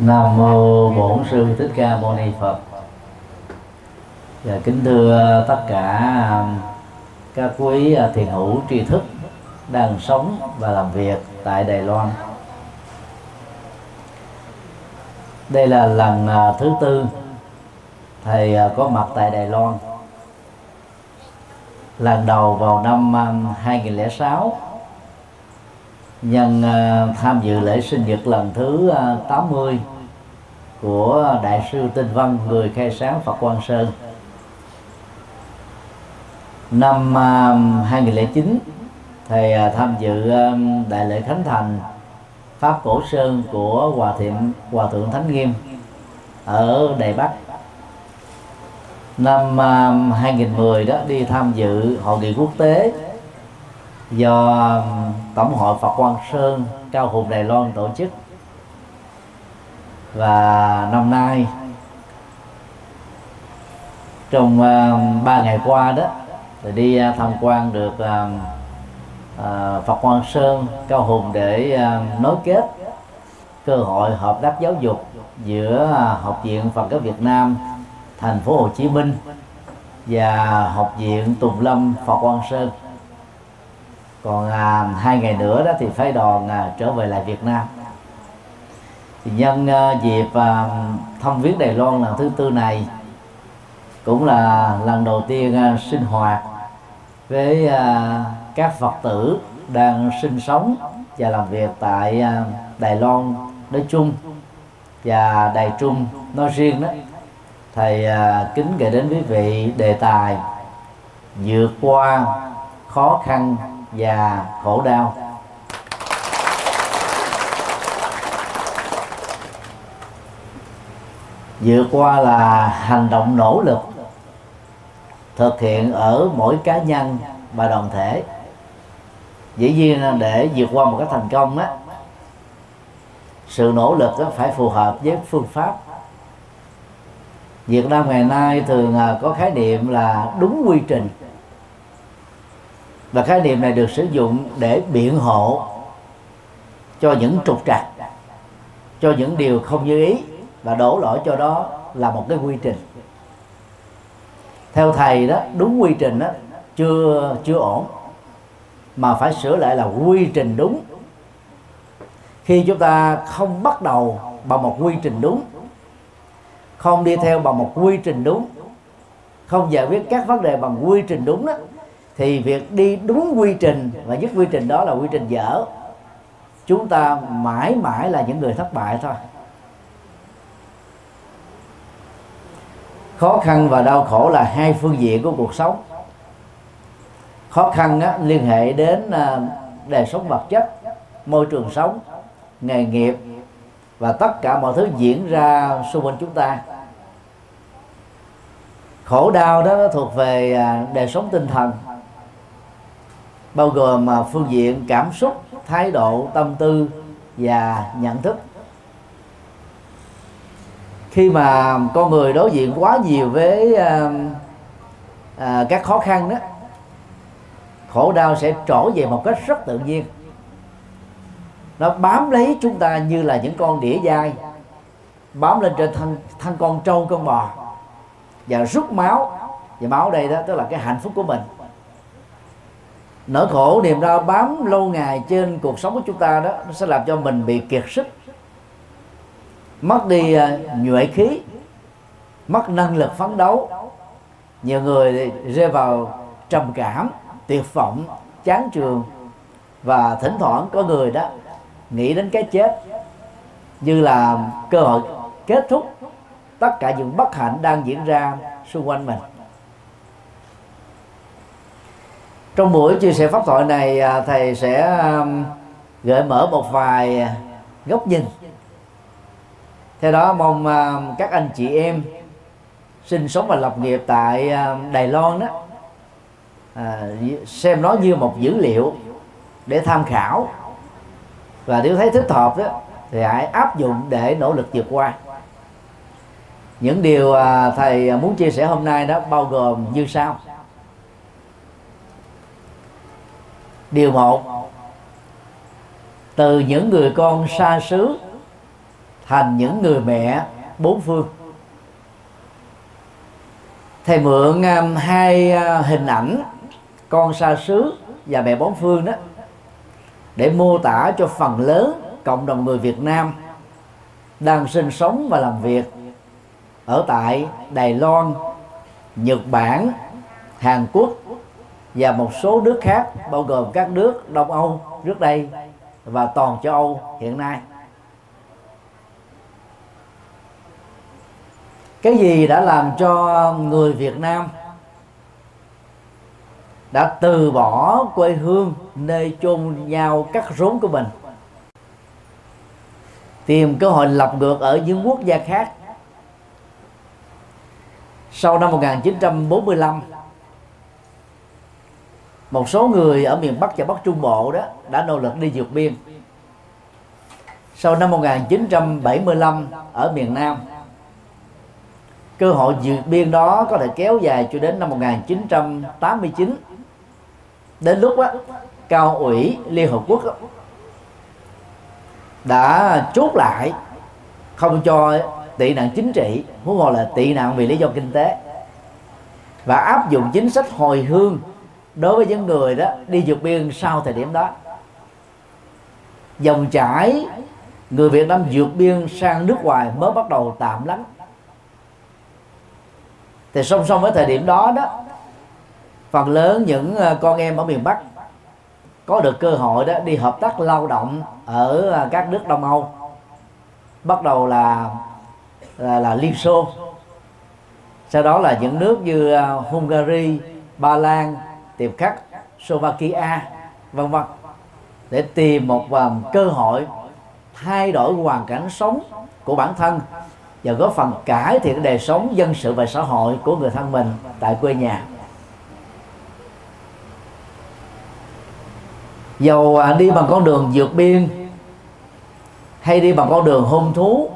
Nam mô Bổn sư Thích Ca Mâu Ni Phật. Và kính thưa tất cả um, các quý à, thiền hữu tri thức đang sống và làm việc tại Đài Loan. Đây là lần à, thứ tư thầy à, có mặt tại Đài Loan. Lần đầu vào năm um, 2006 nhân uh, tham dự lễ sinh nhật lần thứ ờ, uh, 80 của đại sư Tinh Văn người khai sáng Phật Quang Sơn. Năm uh, 2009 thầy uh, tham dự uh, đại lễ khánh thành pháp cổ sơn của hòa thượng hòa thượng Thánh Nghiêm ở Đài Bắc. Năm uh, 2010 đó đi tham dự hội nghị quốc tế do um, tổng hội Phật Quang Sơn Cao Hùng Đài Loan tổ chức. Và năm nay trong um, uh, 3 ngày qua đó thì đi uh, tham quan được uh, uh, Phật Quang Sơn Cao Hùng để uh, nối kết cơ hội hợp tác giáo dục giữa uh, Học viện Phật giáo Việt Nam thành phố Hồ Chí Minh và Học viện Tùng Lâm Phật Quang Sơn còn à, hai ngày nữa đó thì phái đoàn à, trở về lại Việt Nam. Thì nhân à, dịp à, thăm viếng Đài Loan lần thứ tư này cũng là lần đầu tiên à, sinh hoạt với à, các Phật tử đang sinh sống và làm việc tại à, Đài Loan nói chung và Đài Trung nói riêng đó. Thầy à, kính gửi đến quý vị đề tài vượt qua khó khăn và khổ đau. Vượt qua là hành động nỗ lực, thực hiện ở mỗi cá nhân và đoàn thể. Dĩ nhiên để vượt qua một cái thành công á, sự nỗ lực đó phải phù hợp với phương pháp. Việt Nam ngày nay thường à, có khái niệm là đúng quy trình và khái niệm này được sử dụng để biện hộ cho những trục trặc, cho những điều không như ý và đổ lỗi cho đó là một cái quy trình. Theo thầy đó, đúng quy trình đó chưa chưa ổn, mà phải sửa lại là quy trình đúng. Khi chúng ta không bắt đầu bằng một quy trình đúng, không đi theo bằng một quy trình đúng, không giải quyết các vấn đề bằng quy trình đúng đó thì việc đi đúng quy trình và nhất quy trình đó là quy trình dở. Chúng ta mãi mãi là những người thất bại thôi. Khó khăn và đau khổ là hai phương diện của cuộc sống. Khó khăn á, liên hệ đến à, đời sống vật chất môi trường sống nghề nghiệp và tất cả mọi thứ diễn ra xung quanh chúng ta. Khổ đau đó thuộc về à, đời sống tinh thần bao gồm mà phương diện cảm xúc thái độ tâm tư và nhận thức. Khi mà con người đối diện quá nhiều với à, à, các khó khăn đó khổ đau sẽ trổ về một cách rất tự nhiên. Nó bám lấy chúng ta như là những con đĩa dai bám lên trên thân thân con trâu con bò. Và rút máu và máu đây đó tức là cái hạnh phúc của mình nỗi khổ niềm đau bám lâu ngày trên cuộc sống của chúng ta đó nó sẽ làm cho mình bị kiệt sức mất đi uh, nhuệ khí mất năng lực phấn đấu. Nhiều người rơi vào trầm cảm tuyệt vọng chán trường và thỉnh thoảng có người đó nghĩ đến cái chết như là cơ hội kết thúc tất cả những bất hạnh đang diễn ra xung quanh mình. Trong buổi chia sẻ pháp thoại này à, thầy sẽ gợi mở một vài góc nhìn. Theo đó mong các anh chị em sinh sống và lập nghiệp tại Đài Loan đó à, xem nó như một dữ liệu để tham khảo. Và nếu thấy thích hợp đó, thì hãy áp dụng để nỗ lực vượt qua. Những điều à, thầy muốn chia sẻ hôm nay đó bao gồm như sau. Điều một. Từ những người con xa xứ thành những người mẹ bốn phương. Thầy mượn um, hai uh, hình ảnh con xa xứ và mẹ bốn phương đó để mô tả cho phần lớn cộng đồng người Việt Nam đang sinh sống và làm việc ở tại Đài Loan, Nhật Bản, Hàn Quốc và một số nước khác, bao gồm các nước Đông Âu trước đây và toàn châu Âu hiện nay. Cái gì đã làm cho người Việt Nam đã từ bỏ quê hương nơi chôn nhau cắt rốn của mình tìm cơ hội lập ngược ở những quốc gia khác sau năm 1945 một số người ở miền Bắc và Bắc Trung Bộ đó đã nỗ lực đi vượt biên. Sau năm 1975 ở miền Nam cơ hội vượt biên đó có thể kéo dài cho đến năm 1989 đến lúc đó, cao ủy Liên Hợp Quốc đó, đã chốt lại không cho tị nạn chính trị huống hồ là tị nạn vì lý do kinh tế và áp dụng chính sách hồi hương đối với những người đó đi vượt biên sau thời điểm đó. Dòng chảy người Việt Nam vượt biên sang nước ngoài mới bắt đầu tạm lắng. Thì song song với thời điểm đó đó phần lớn những ờ, con em ở miền Bắc có được cơ hội đó đi hợp tác lao động ở ờ, các nước Đông Âu. Bắt đầu là là, là Liên Xô. Sau đó là những nước như ờ, Hungary, Ba Lan, tìm Khắc, Slovakia, vân vân để tìm một cơ hội thay đổi hoàn cảnh sống của bản thân và góp phần cải thiện đời sống dân sự và xã hội của người thân mình tại quê nhà. Dầu à, đi bằng con đường vượt biên hay đi bằng con đường hôn thú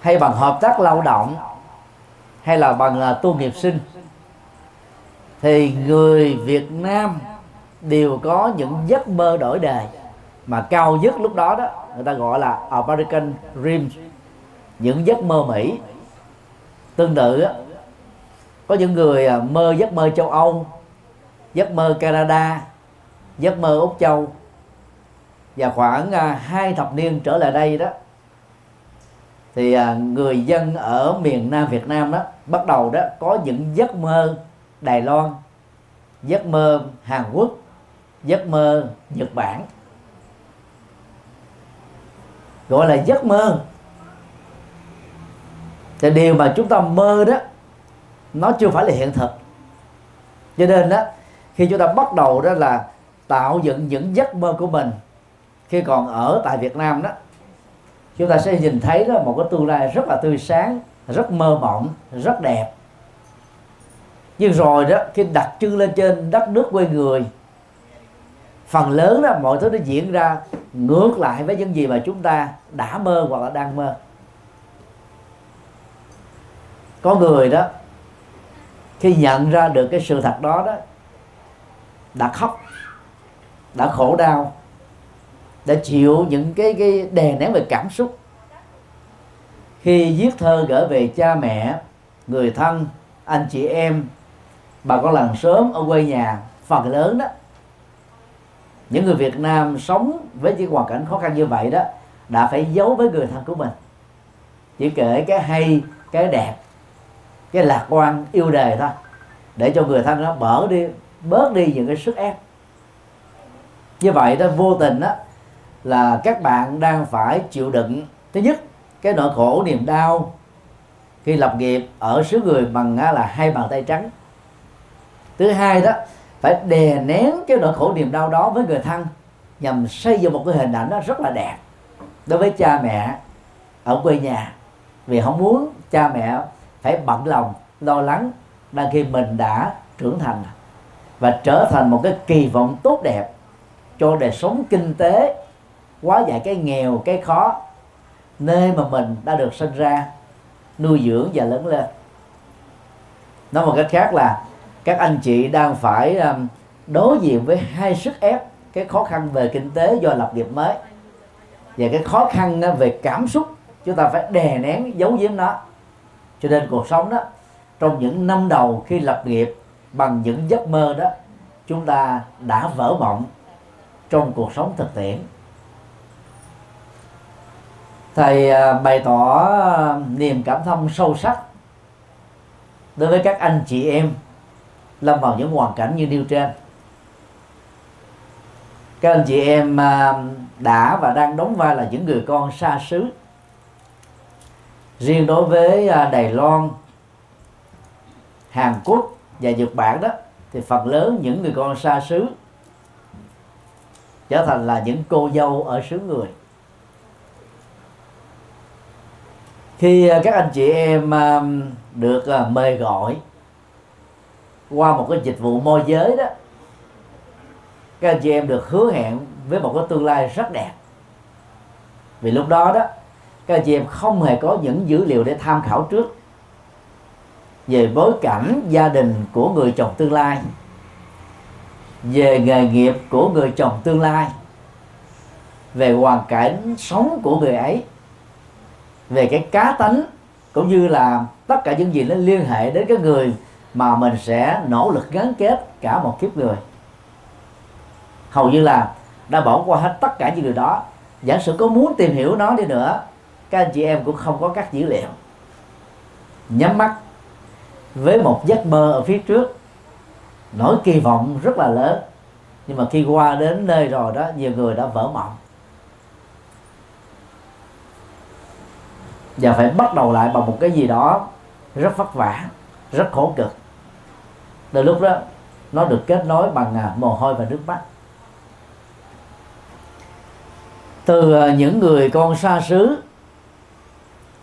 hay bằng hợp tác lao động hay là bằng à, tu nghiệp sinh thì người Việt Nam đều có những giấc mơ đổi đời. Mà cao nhất lúc đó đó, người ta gọi là American Dream. Những giấc mơ Mỹ. Tương tự có những người à, mơ giấc mơ châu Âu, giấc mơ Canada, giấc mơ úc châu. Và khoảng à, hai thập niên trở lại đây đó, thì à, người dân ở miền Nam Việt Nam đó, bắt đầu đó có những giấc mơ Đài Loan, giấc mơ Hàn Quốc, giấc mơ Nhật Bản. Gọi là giấc mơ. Thì điều mà chúng ta mơ đó, nó chưa phải là hiện thực. Cho nên đó, khi chúng ta bắt đầu đó là tạo dựng những giấc mơ của mình, khi còn ở tại Việt Nam đó, chúng ta sẽ nhìn thấy đó một cái tương lai rất là tươi sáng, rất mơ mộng, rất đẹp nhưng rồi đó khi đặt chân lên trên, đất nước quê người. Phần lớn đó, mọi thứ nó diễn ra ngược lại với những gì mà chúng ta đã mơ hoặc là đang mơ. Có người đó, khi nhận ra được cái sự thật đó đó, đã khóc, đã khổ đau, đã chịu những cái cái đè nén về cảm xúc. Khi viết thơ gửi về cha mẹ, người thân, anh chị em bà con làng sớm ở quê nhà, phần lớn đó, những người Việt Nam sống với những hoàn cảnh khó khăn như vậy đó, đã phải giấu với người thân của mình. Chỉ kể cái hay, cái đẹp, cái lạc quan, yêu đời thôi, để cho người thân nó bỡ đi, bớt đi những cái sức ép. Như vậy đó, vô tình đó, là các bạn đang phải chịu đựng, thứ nhất, cái nỗi khổ, niềm đau khi lập nghiệp ở xứ người bằng là hai bàn tay trắng thứ hai đó, phải đè nén cái nỗi khổ niềm đau đó với người thân nhằm xây dựng một cái hình ảnh đó rất là đẹp đối với cha mẹ ở quê nhà. Vì không muốn cha mẹ phải bận lòng, lo lắng đang khi mình đã trưởng thành và trở thành một cái kỳ vọng tốt đẹp cho đời sống kinh tế quá giải cái nghèo, cái khó nơi mà mình đã được sinh ra, nuôi dưỡng và lớn lên. Nói một cách khác là các anh chị đang phải um, đối diện với hai sức ép, cái khó khăn về kinh tế do lập nghiệp mới và cái khó khăn uh, về cảm xúc. Chúng ta phải đè nén giấu giếm nó. Cho nên cuộc sống đó, trong những năm đầu khi lập nghiệp bằng những giấc mơ đó, chúng ta đã vỡ mộng trong cuộc sống thực tiễn. Thầy uh, bày tỏ uh, niềm cảm thông sâu sắc đối với các anh chị em lâm vào những hoàn cảnh như nêu trên. Các anh chị em à, đã và đang đóng vai là những người con xa xứ. Riêng đối với à, Đài Loan, Hàn Quốc và Nhật Bản đó, thì phần lớn những người con xa xứ trở thành là những cô dâu ở xứ người. Khi à, các anh chị em được mời gọi qua một cái dịch vụ môi giới đó, các anh chị em được hứa hẹn với một cái tương lai rất đẹp. Vì lúc đó đó, các anh chị em không hề có những dữ liệu để tham khảo trước về bối cảnh gia đình của người chồng tương lai, về nghề nghiệp của người chồng tương lai, về hoàn cảnh sống của người ấy, về cái cá tánh cũng như là tất cả những gì nó liên hệ đến cái người mà mình sẽ nỗ lực gắn kết cả một kiếp người. Hầu như là đã bỏ qua hết tất cả những điều đó. Giả sử có muốn tìm hiểu nó đi nữa, các anh chị em cũng không có các dữ liệu. Nhắm mắt với một giấc mơ ở phía trước. Nỗi kỳ vọng rất là lớn, nhưng mà khi qua đến nơi rồi đó, nhiều người đã vỡ mộng. Và phải bắt đầu lại bằng một cái gì đó rất vất vả, rất khổ cực từ lúc đó nó được kết nối bằng à, mồ hôi và nước mắt. Từ à, những người con xa xứ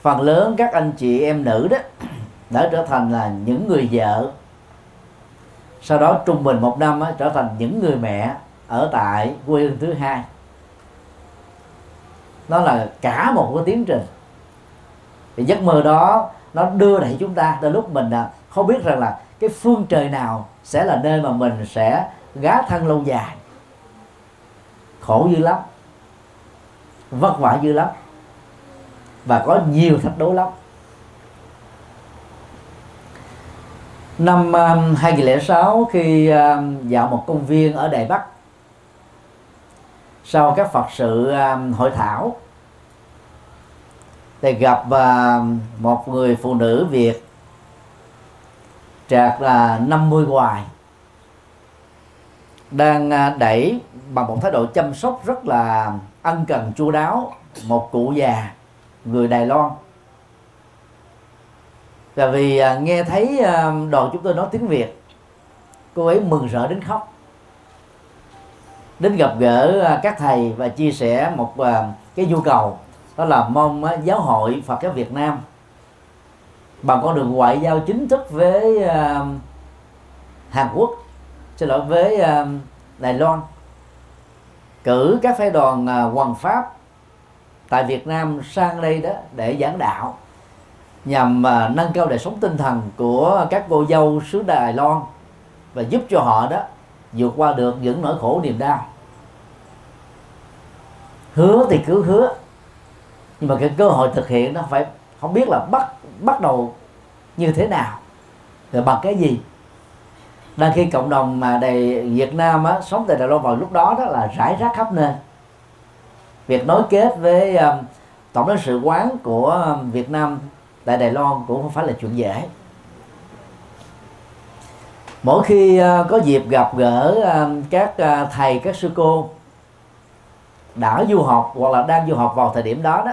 phần lớn các anh chị em nữ đó đã trở thành là những người vợ. Sau đó trung bình một năm trở thành những người mẹ ở tại quê hương thứ hai. Nó là cả một cái tiến trình. Thì giấc mơ đó nó đưa đẩy chúng ta tới lúc mình à, không biết rằng là cái phương trời nào sẽ là nơi mà mình sẽ gá thân lâu dài? Khổ dữ lắm vất vả dữ lắm và có nhiều thách đố lắm. Năm um, 2006 khi um, dạo một công viên ở Đài Bắc sau các Phật sự um, hội thảo thì gặp uh, một người phụ nữ Việt trạc là 50 hoài. Đang à, đẩy bằng một thái độ chăm sóc rất là ân cần chu đáo một cụ già người Đài Loan. Và vì à, nghe thấy à, đoàn chúng tôi nói tiếng Việt, cô ấy mừng rỡ đến khóc. Đến gặp gỡ các thầy và chia sẻ một cái nhu cầu, đó là mong giáo hội Phật giáo Việt Nam bằng con đường ngoại giao chính thức với um, Hàn Quốc xin lỗi với um, Đài Loan. Cử các phái đoàn à, hoàng pháp tại Việt Nam sang đây đó để giảng đạo nhằm uh, nâng cao đời sống tinh thần của các cô dâu xứ Đài Loan và giúp cho họ đó vượt qua được những nỗi khổ niềm đau. Hứa thì cứ hứa nhưng mà cái cơ hội thực hiện nó phải không biết là bắt bắt đầu như thế nào rồi bằng cái gì? Đang khi cộng đồng mà đầy Việt Nam á, sống tại Đài Loan vào lúc đó đó là rải rác khắp nơi. Việc nối kết với um, tổng lãnh sự quán của um, Việt Nam tại Đài Loan cũng không phải là chuyện dễ. Mỗi khi uh, có dịp gặp gỡ uh, các uh, thầy các sư cô đã du học hoặc là đang du học vào thời điểm đó đó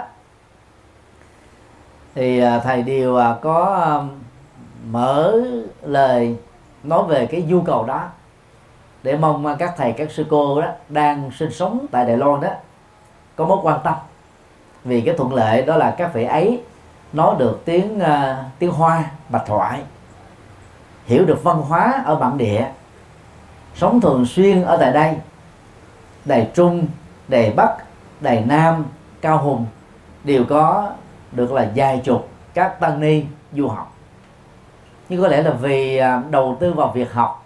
thì à, thầy đều à, có à, mở lời nói về cái nhu cầu đó để mong các thầy các sư cô đó đang sinh sống tại Đài Loan đó có mối quan tâm. Vì cái thuận lợi đó là các vị ấy nói được tiếng uh, tiếng hoa bạch thoại hiểu được văn hóa ở bản địa sống thường xuyên ở tại đây đài trung đài bắc đài nam cao hùng đều có được là dài chục các tăng ni du học. Nhưng có lẽ là vì à, đầu tư vào việc học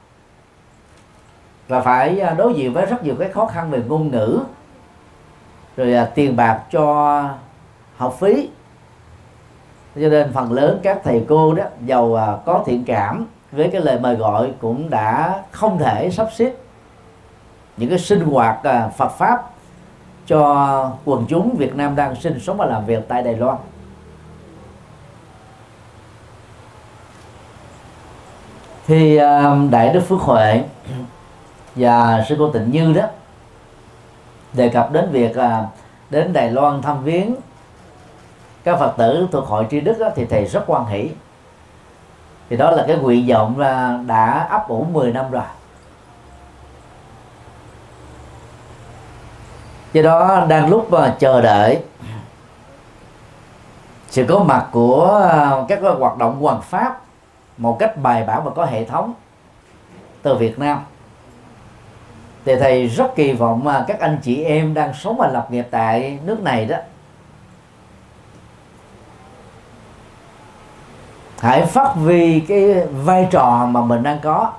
và phải à, đối diện với rất nhiều cái khó khăn về ngôn ngữ, rồi à, tiền bạc cho học phí. Cho nên phần lớn các thầy cô đó, giàu có thiện cảm với cái lời mời gọi cũng đã không thể sắp xếp những cái sinh hoạt Phật pháp cho quần chúng Việt Nam đang sinh sống và làm việc tại Đài Loan. Thì à, đại đức Phước Huệ và sư cô Tịnh Như đó đề cập đến việc à, đến Đài Loan thăm viếng các phật tử thuộc hội tri đức đó, thì thầy rất quan hỷ. Thì đó là cái nguyện vọng à, đã ấp ủ 10 năm rồi. Do đó đang lúc mà chờ đợi sự có mặt của các hoạt động hoàng pháp một cách bài bản và có hệ thống từ Việt Nam. Thì thầy rất kỳ vọng mà các anh chị em đang sống và lập nghiệp tại nước này đó, hãy phát huy cái vai trò mà mình đang có.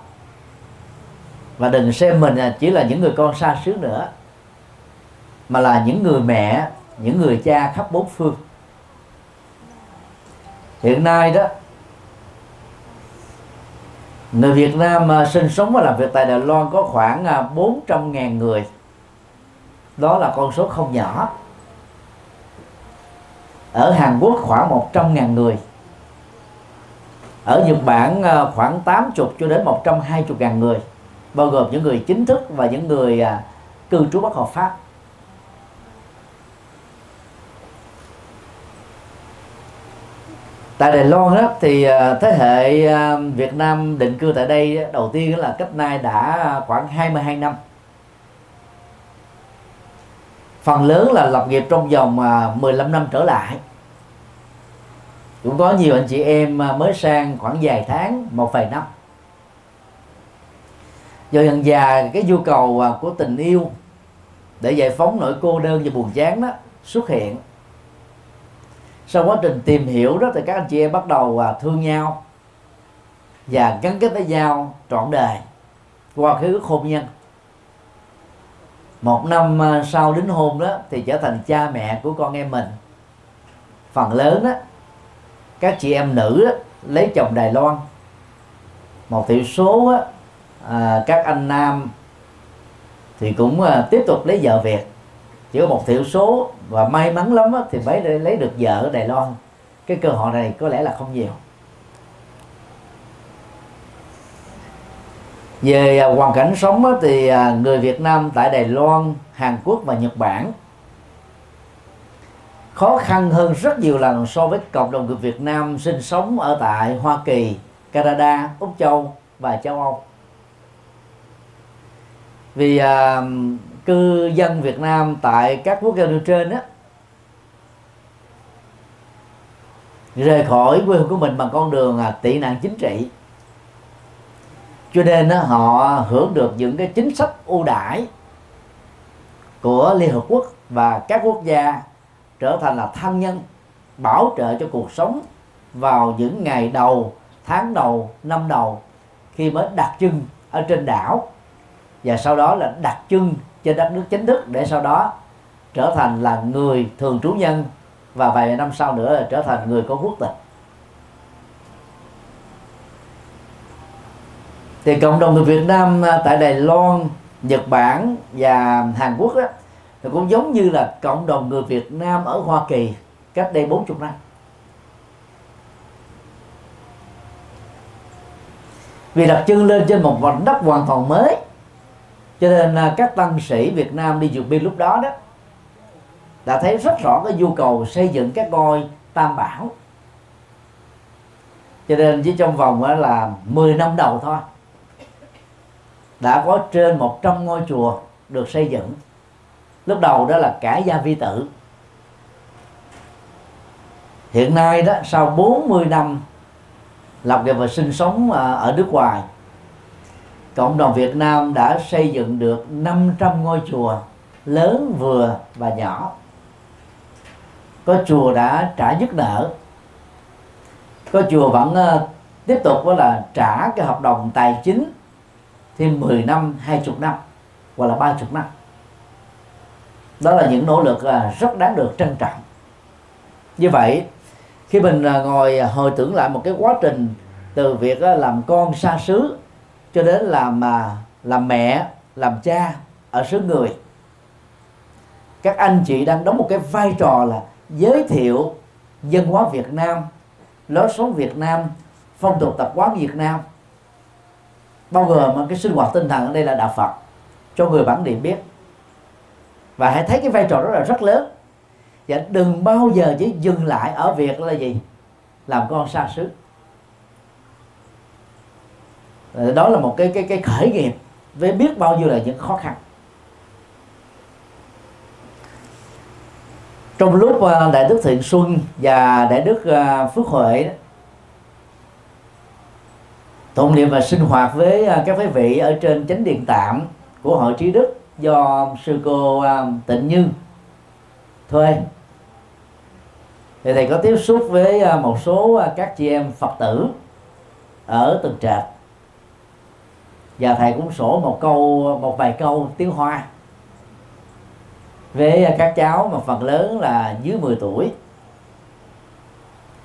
Và đừng xem mình chỉ là những người con xa xứ nữa, mà là những người mẹ, những người cha khắp bốn phương. Hiện nay đó người Việt Nam mà sinh sống và làm việc tại Đài Loan có khoảng à, 400.000 người. Đó là con số không nhỏ. Ở Hàn Quốc khoảng 100.000 người. Ở Nhật Bản à, khoảng 80 cho đến 120.000 người, bao gồm những người chính thức và những người à, cư trú bất hợp pháp. Tại Đài Loan đó, thì à, thế hệ à, Việt Nam định cư tại đây đầu tiên là cách nay đã khoảng 22 năm. Phần lớn là lập nghiệp trong vòng à, 15 năm trở lại. Cũng có nhiều anh chị em mới sang khoảng vài tháng, một vài năm. Do dần già, cái nhu cầu của tình yêu để giải phóng nỗi cô đơn và buồn chán đó xuất hiện sau quá trình tìm hiểu đó thì các anh chị em bắt đầu à, thương nhau và gắn kết với nhau trọn đời qua cái ước hôn nhân. Một năm à, sau đính hôn đó thì trở thành cha mẹ của con em mình. Phần lớn đó các chị em nữ đó, lấy chồng Đài Loan. Một thiểu số đó, à, các anh nam thì cũng à, tiếp tục lấy vợ Việt chỉ có một thiểu số và may mắn lắm á, thì mới lấy được vợ ở Đài Loan cái cơ hội này có lẽ là không nhiều về à, hoàn cảnh sống á, thì à, người Việt Nam tại Đài Loan Hàn Quốc và Nhật Bản khó khăn hơn rất nhiều lần so với cộng đồng người Việt Nam sinh sống ở tại Hoa Kỳ, Canada, Úc Châu và châu Âu. Vì uh, cư dân Việt Nam tại các quốc gia nêu trên đó rời khỏi quê hương của mình bằng con đường à, tị nạn chính trị. Cho nên họ hưởng được những cái chính sách ưu đãi của Liên Hợp Quốc và các quốc gia trở thành là thân nhân, bảo trợ cho cuộc sống vào những ngày đầu, tháng đầu, năm đầu khi mới đặt chân ở trên đảo. Và sau đó là đặt chân trên đất nước chính thức để sau đó trở thành là người thường trú nhân và vài năm sau nữa là trở thành người có quốc tịch. Thì cộng đồng người Việt Nam à, tại Đài Loan, Nhật Bản và Hàn Quốc đó thì cũng giống như là cộng đồng người Việt Nam ở Hoa Kỳ cách đây 40 năm. Vì đặt chân lên trên một mảnh đất hoàn toàn mới cho nên là các tăng sĩ Việt Nam đi vượt biên lúc đó đó, đã thấy rất rõ cái nhu cầu xây dựng các ngôi tam bảo. Cho nên chỉ trong vòng là 10 năm đầu thôi, đã có trên 100 ngôi chùa được xây dựng. Lúc đầu đó là cả gia vi tử. Hiện nay đó, sau 40 năm lập nghiệp và sinh sống à, ở nước ngoài cộng đồng Việt Nam đã xây dựng được 500 ngôi chùa lớn vừa và nhỏ. Có chùa đã trả dứt nợ có chùa vẫn uh, tiếp tục đó là trả cái hợp đồng tài chính thêm 10 năm 20 năm hoặc là 30 năm. Đó là những nỗ lực ờ, rất đáng được trân trọng. Như vậy khi mình ờ, ngồi hồi tưởng lại một cái quá trình từ việc làm con xa xứ cho đến làm mà làm mẹ, làm cha ở xứ người. Các anh chị đang đóng một cái vai trò là giới thiệu dân hóa Việt Nam, lối sống Việt Nam, phong tục tập quán Việt Nam. Bao gồm à, cái sinh hoạt tinh thần ở đây là đạo Phật, cho người bản địa biết. Và hãy thấy cái vai trò đó là, rất lớn. Và đừng bao giờ chỉ dừng lại ở việc là gì? Làm con xa xứ. Ờ, đó là một cái cái cái khởi nghiệp với biết bao nhiêu là những khó khăn. Trong lúc ờ, đại đức thiện xuân và đại đức ờ, phước huệ tụng niệm và sinh hoạt với các quý vị ở trên chánh điện tạm của hội trí đức do sư cô tịnh như thuê. Thì thầy có tiếp xúc với một số các chị em phật tử ở từng trạch và thầy cũng sổ một câu, một vài câu tiếng hoa. Với các cháu mà phần lớn là dưới 10 tuổi,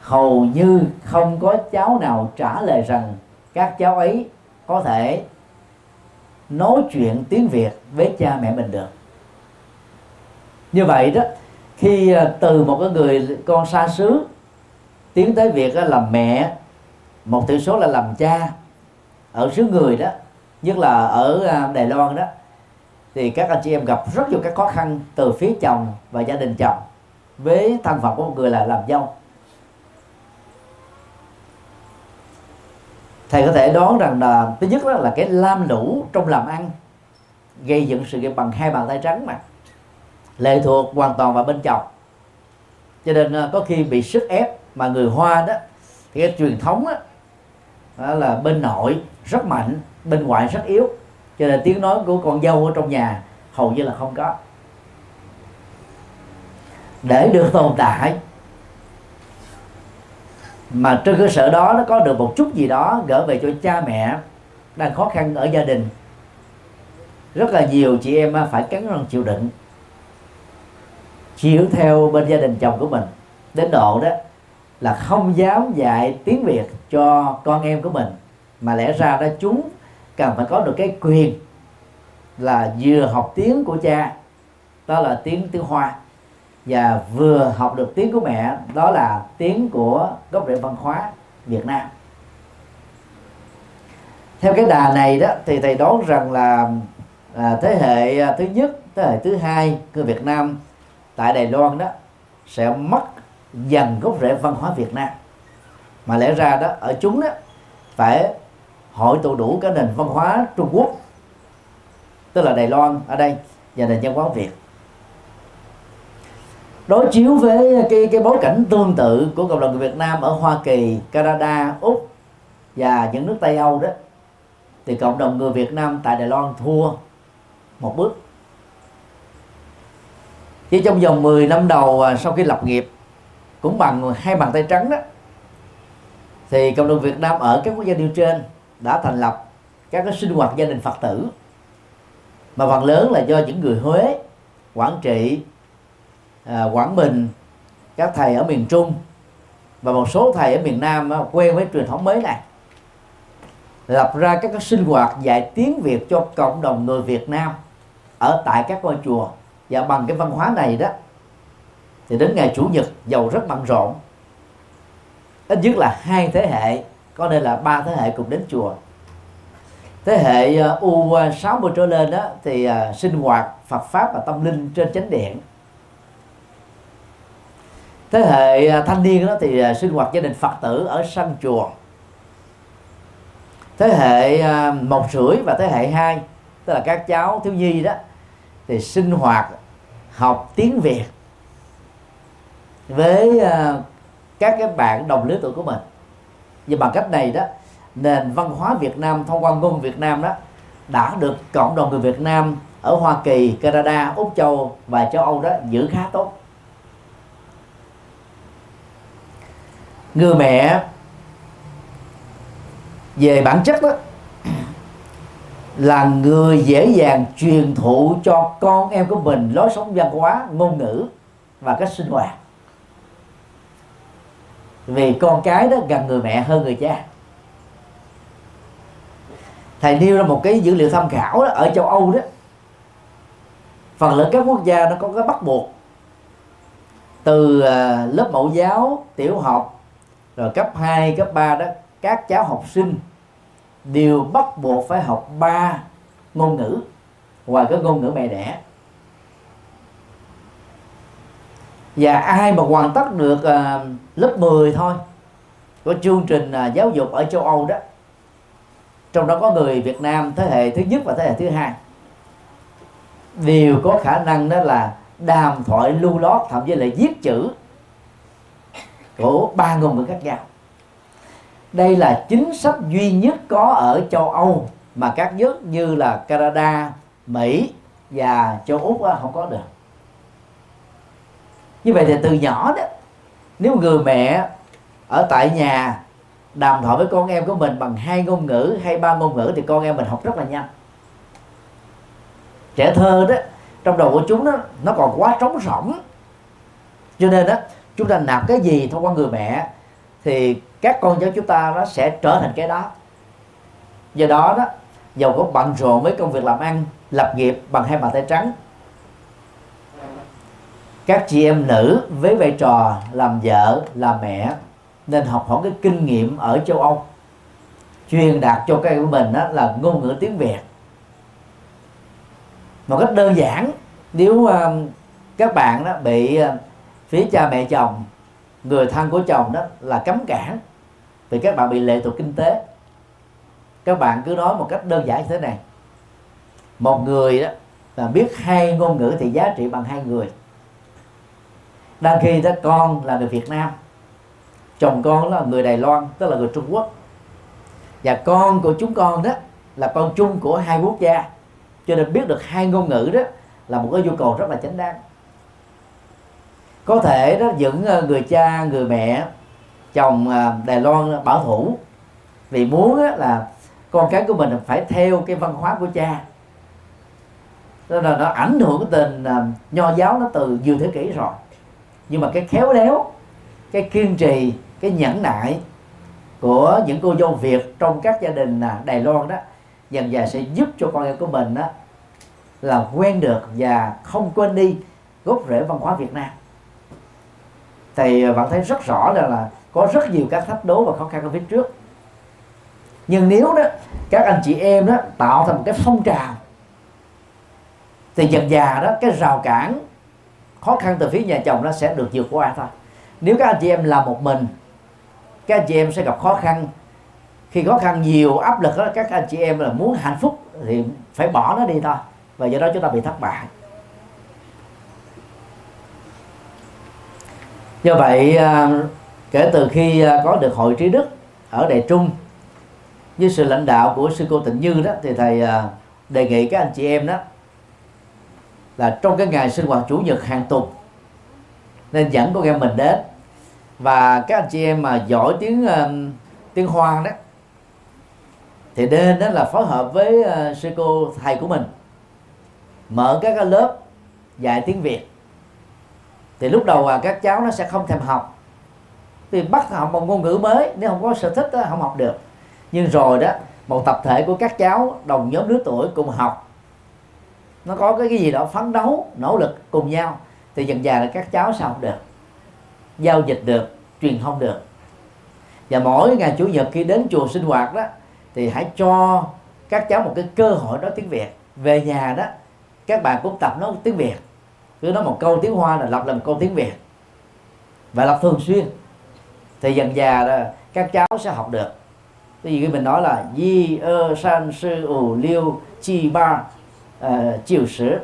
hầu như không có cháu nào trả lời rằng các cháu ấy có thể nói chuyện tiếng Việt với cha mẹ mình được. Như vậy đó, khi à, từ một cái người con xa xứ tiến tới việc làm mẹ, một tỷ số là làm cha, ở xứ người đó nhất là ở à, Đài Loan đó. Thì các anh chị em gặp rất nhiều các khó khăn từ phía chồng và gia đình chồng với thân phận của một người là làm dâu. Thầy có thể đoán rằng là thứ nhất đó là cái lam lũ trong làm ăn gây dựng sự nghiệp bằng hai bàn tay trắng mà. Lệ thuộc hoàn toàn vào bên chồng. Cho nên à, có khi bị sức ép mà người hoa đó thì cái truyền thống đó, đó là bên nội rất mạnh bên ngoại rất yếu. Cho nên tiếng nói của con dâu ở trong nhà hầu như là không có. Để được tồn tại, mà trên cơ sở đó nó có được một chút gì đó gỡ về cho cha mẹ đang khó khăn ở gia đình. Rất là nhiều chị em phải cắn răng chịu đựng, chịu theo bên gia đình chồng của mình. Đến độ đó là không dám dạy tiếng việt cho con em của mình, mà lẽ ra đó chúng cần phải có được cái quyền là vừa học tiếng của cha đó là tiếng tiếng hoa và vừa học được tiếng của mẹ đó là tiếng của gốc rễ văn hóa Việt Nam. Theo cái đà này đó thì thầy đoán rằng là à, thế hệ à, thứ nhất thế hệ thứ hai của Việt Nam tại Đài Loan đó sẽ mất dần gốc rễ văn hóa Việt Nam. Mà lẽ ra đó ở chúng đó phải hội tụ đủ cái nền văn hóa Trung Quốc tức là Đài Loan ở đây và nền văn hóa Việt. Đối chiếu với cái cái bối cảnh tương tự của cộng đồng người Việt Nam ở Hoa Kỳ, Canada, Úc và những nước Tây Âu đó thì cộng đồng người Việt Nam tại Đài Loan thua một bước. Chỉ trong vòng 10 năm đầu à, sau khi lập nghiệp cũng bằng hai bàn tay trắng đó thì cộng đồng Việt Nam ở các quốc gia nêu trên đã thành lập các cái sinh hoạt gia đình Phật tử. Mà phần lớn là do những người Huế, Quảng Trị, à, Quảng Bình, các thầy ở miền Trung và một số thầy ở miền Nam quen với truyền thống mới này. Lập ra các cái sinh hoạt dạy tiếng Việt cho cộng đồng người Việt Nam ở tại các ngôi chùa. Và bằng cái văn hóa này đó thì đến ngày chủ nhật giàu rất bận rộn. Ít nhất là hai thế hệ có nên là ba thế hệ cùng đến chùa. Thế hệ ờ, u 60 trở lên đó thì ờ, sinh hoạt, Phật pháp và tâm linh trên chánh điện. Thế hệ ờ, thanh niên đó thì sinh hoạt gia đình Phật tử ở sân chùa. Thế hệ một rưỡi và thế hệ hai, tức là các cháu thiếu nhi đó, thì sinh hoạt, học tiếng Việt với các cái bạn đồng lứa tuổi của mình và bằng cách này đó nền văn hóa Việt Nam thông qua ngôn Việt Nam đó đã được cộng đồng người Việt Nam ở Hoa Kỳ, Canada, Úc Châu và châu Âu đó giữ khá tốt. Người mẹ về bản chất đó là người dễ dàng truyền thụ cho con em của mình lối sống văn hóa, ngôn ngữ và cách sinh hoạt vì con cái đó gần người mẹ hơn người cha. Thầy nêu ra một cái dữ liệu tham khảo đó, ở châu âu đó. Phần lớn các quốc gia nó có cái bắt buộc từ à, lớp mẫu giáo tiểu học rồi cấp 2, cấp 3 đó các cháu học sinh đều bắt buộc phải học ba ngôn ngữ ngoài cái ngôn ngữ mẹ đẻ. Và ai mà hoàn tất được uh, lớp 10 thôi. Của chương trình à, giáo dục ở châu Âu đó. Trong đó có người Việt Nam thế hệ thứ nhất và thế hệ thứ hai. Đều có khả năng đó là đàm thoại lưu lót thậm chí là viết chữ của ba ngôn ngữ khác nhau. Đây là chính sách duy nhất có ở châu Âu mà các nước như là Canada, Mỹ và châu Úc không có được. Như vậy thì từ nhỏ đó nếu người mẹ ở tại nhà đàm thoại với con em của mình bằng hai ngôn ngữ hay ba ngôn ngữ thì con em mình học rất là nhanh. Trẻ thơ đó, trong đầu của chúng đó nó còn quá trống rỗng. Cho nên đó chúng ta nạp cái gì thông qua người mẹ thì các con cháu chúng ta nó sẽ trở thành cái đó. Do đó đó, giàu có bận rộn với công việc làm ăn, lập nghiệp bằng hai bàn tay trắng các chị em nữ với vai trò làm vợ làm mẹ nên học hỏi cái kinh nghiệm ở châu Âu. Truyền đạt cho các em của mình đó là ngôn ngữ tiếng Việt. Một cách đơn giản nếu uh, các bạn đó bị uh, phía cha mẹ chồng người thân của chồng đó là cấm cản vì các bạn bị lệ thuộc kinh tế. Các bạn cứ nói một cách đơn giản như thế này. Một người đó là biết hai ngôn ngữ thì giá trị bằng hai người đang khi đó con là người Việt Nam. Chồng con là người Đài Loan, tức là người Trung Quốc. Và con của chúng con đó là con chung của hai quốc gia. Cho nên biết được hai ngôn ngữ đó là một cái nhu cầu rất là chánh đáng. Có thể đó những ờ, người cha, người mẹ, chồng ờ, Đài Loan bảo thủ vì muốn là con cái của mình phải theo cái văn hóa của cha. Nên là nó ảnh hưởng cái tình ờ, nho giáo nó từ nhiều thế kỷ rồi nhưng mà cái khéo léo cái kiên trì cái nhẫn nại của những cô dâu Việt trong các gia đình Đài Loan đó dần dần sẽ giúp cho con em của mình đó là quen được và không quên đi gốc rễ văn hóa Việt Nam. Thì bạn thấy rất rõ là, là có rất nhiều các thách đố và khó khăn ở phía trước. Nhưng nếu đó các anh chị em đó tạo thành một cái phong trào thì dần già đó cái rào cản khó khăn từ phía nhà chồng nó sẽ được vượt qua thôi. Nếu các anh chị em làm một mình, các anh chị em sẽ gặp khó khăn. Khi khó khăn nhiều, áp lực đó các anh chị em là muốn hạnh phúc thì phải bỏ nó đi thôi. Và do đó chúng ta bị thất bại. Do vậy à, kể từ khi à, có được hội trí đức ở đại trung với sự lãnh đạo của sư cô tịnh như đó, thì thầy à, đề nghị các anh chị em đó là trong cái ngày sinh hoạt chủ nhật hàng tuần nên dẫn con em mình đến. Và các anh chị em mà giỏi tiếng tiếng hoa đó thì nên đó là phối hợp với ờ, sư cô thầy của mình mở các cái lớp dạy tiếng việt. Thì lúc đầu à, các cháu nó sẽ không thèm học vì bắt học một ngôn ngữ mới nếu không có sở thích đó, không học được. Nhưng rồi đó một tập thể của các cháu đồng nhóm lứa tuổi cùng học nó có cái, cái gì đó phấn đấu nỗ lực cùng nhau thì dần dà là các cháu sẽ học được giao dịch được truyền thông được. Và mỗi ngày chủ nhật khi đến chùa sinh hoạt đó thì hãy cho các cháu một cái cơ hội nói tiếng việt. Về nhà đó các bạn cũng tập nói tiếng việt. Cứ nói một câu tiếng hoa là lặp lại một câu tiếng việt. Và lặp thường xuyên. Thì dần già đó các cháu sẽ học được. Cái gì mình nói là di ơ san sư ủ liêu chi ba uh, chiều sử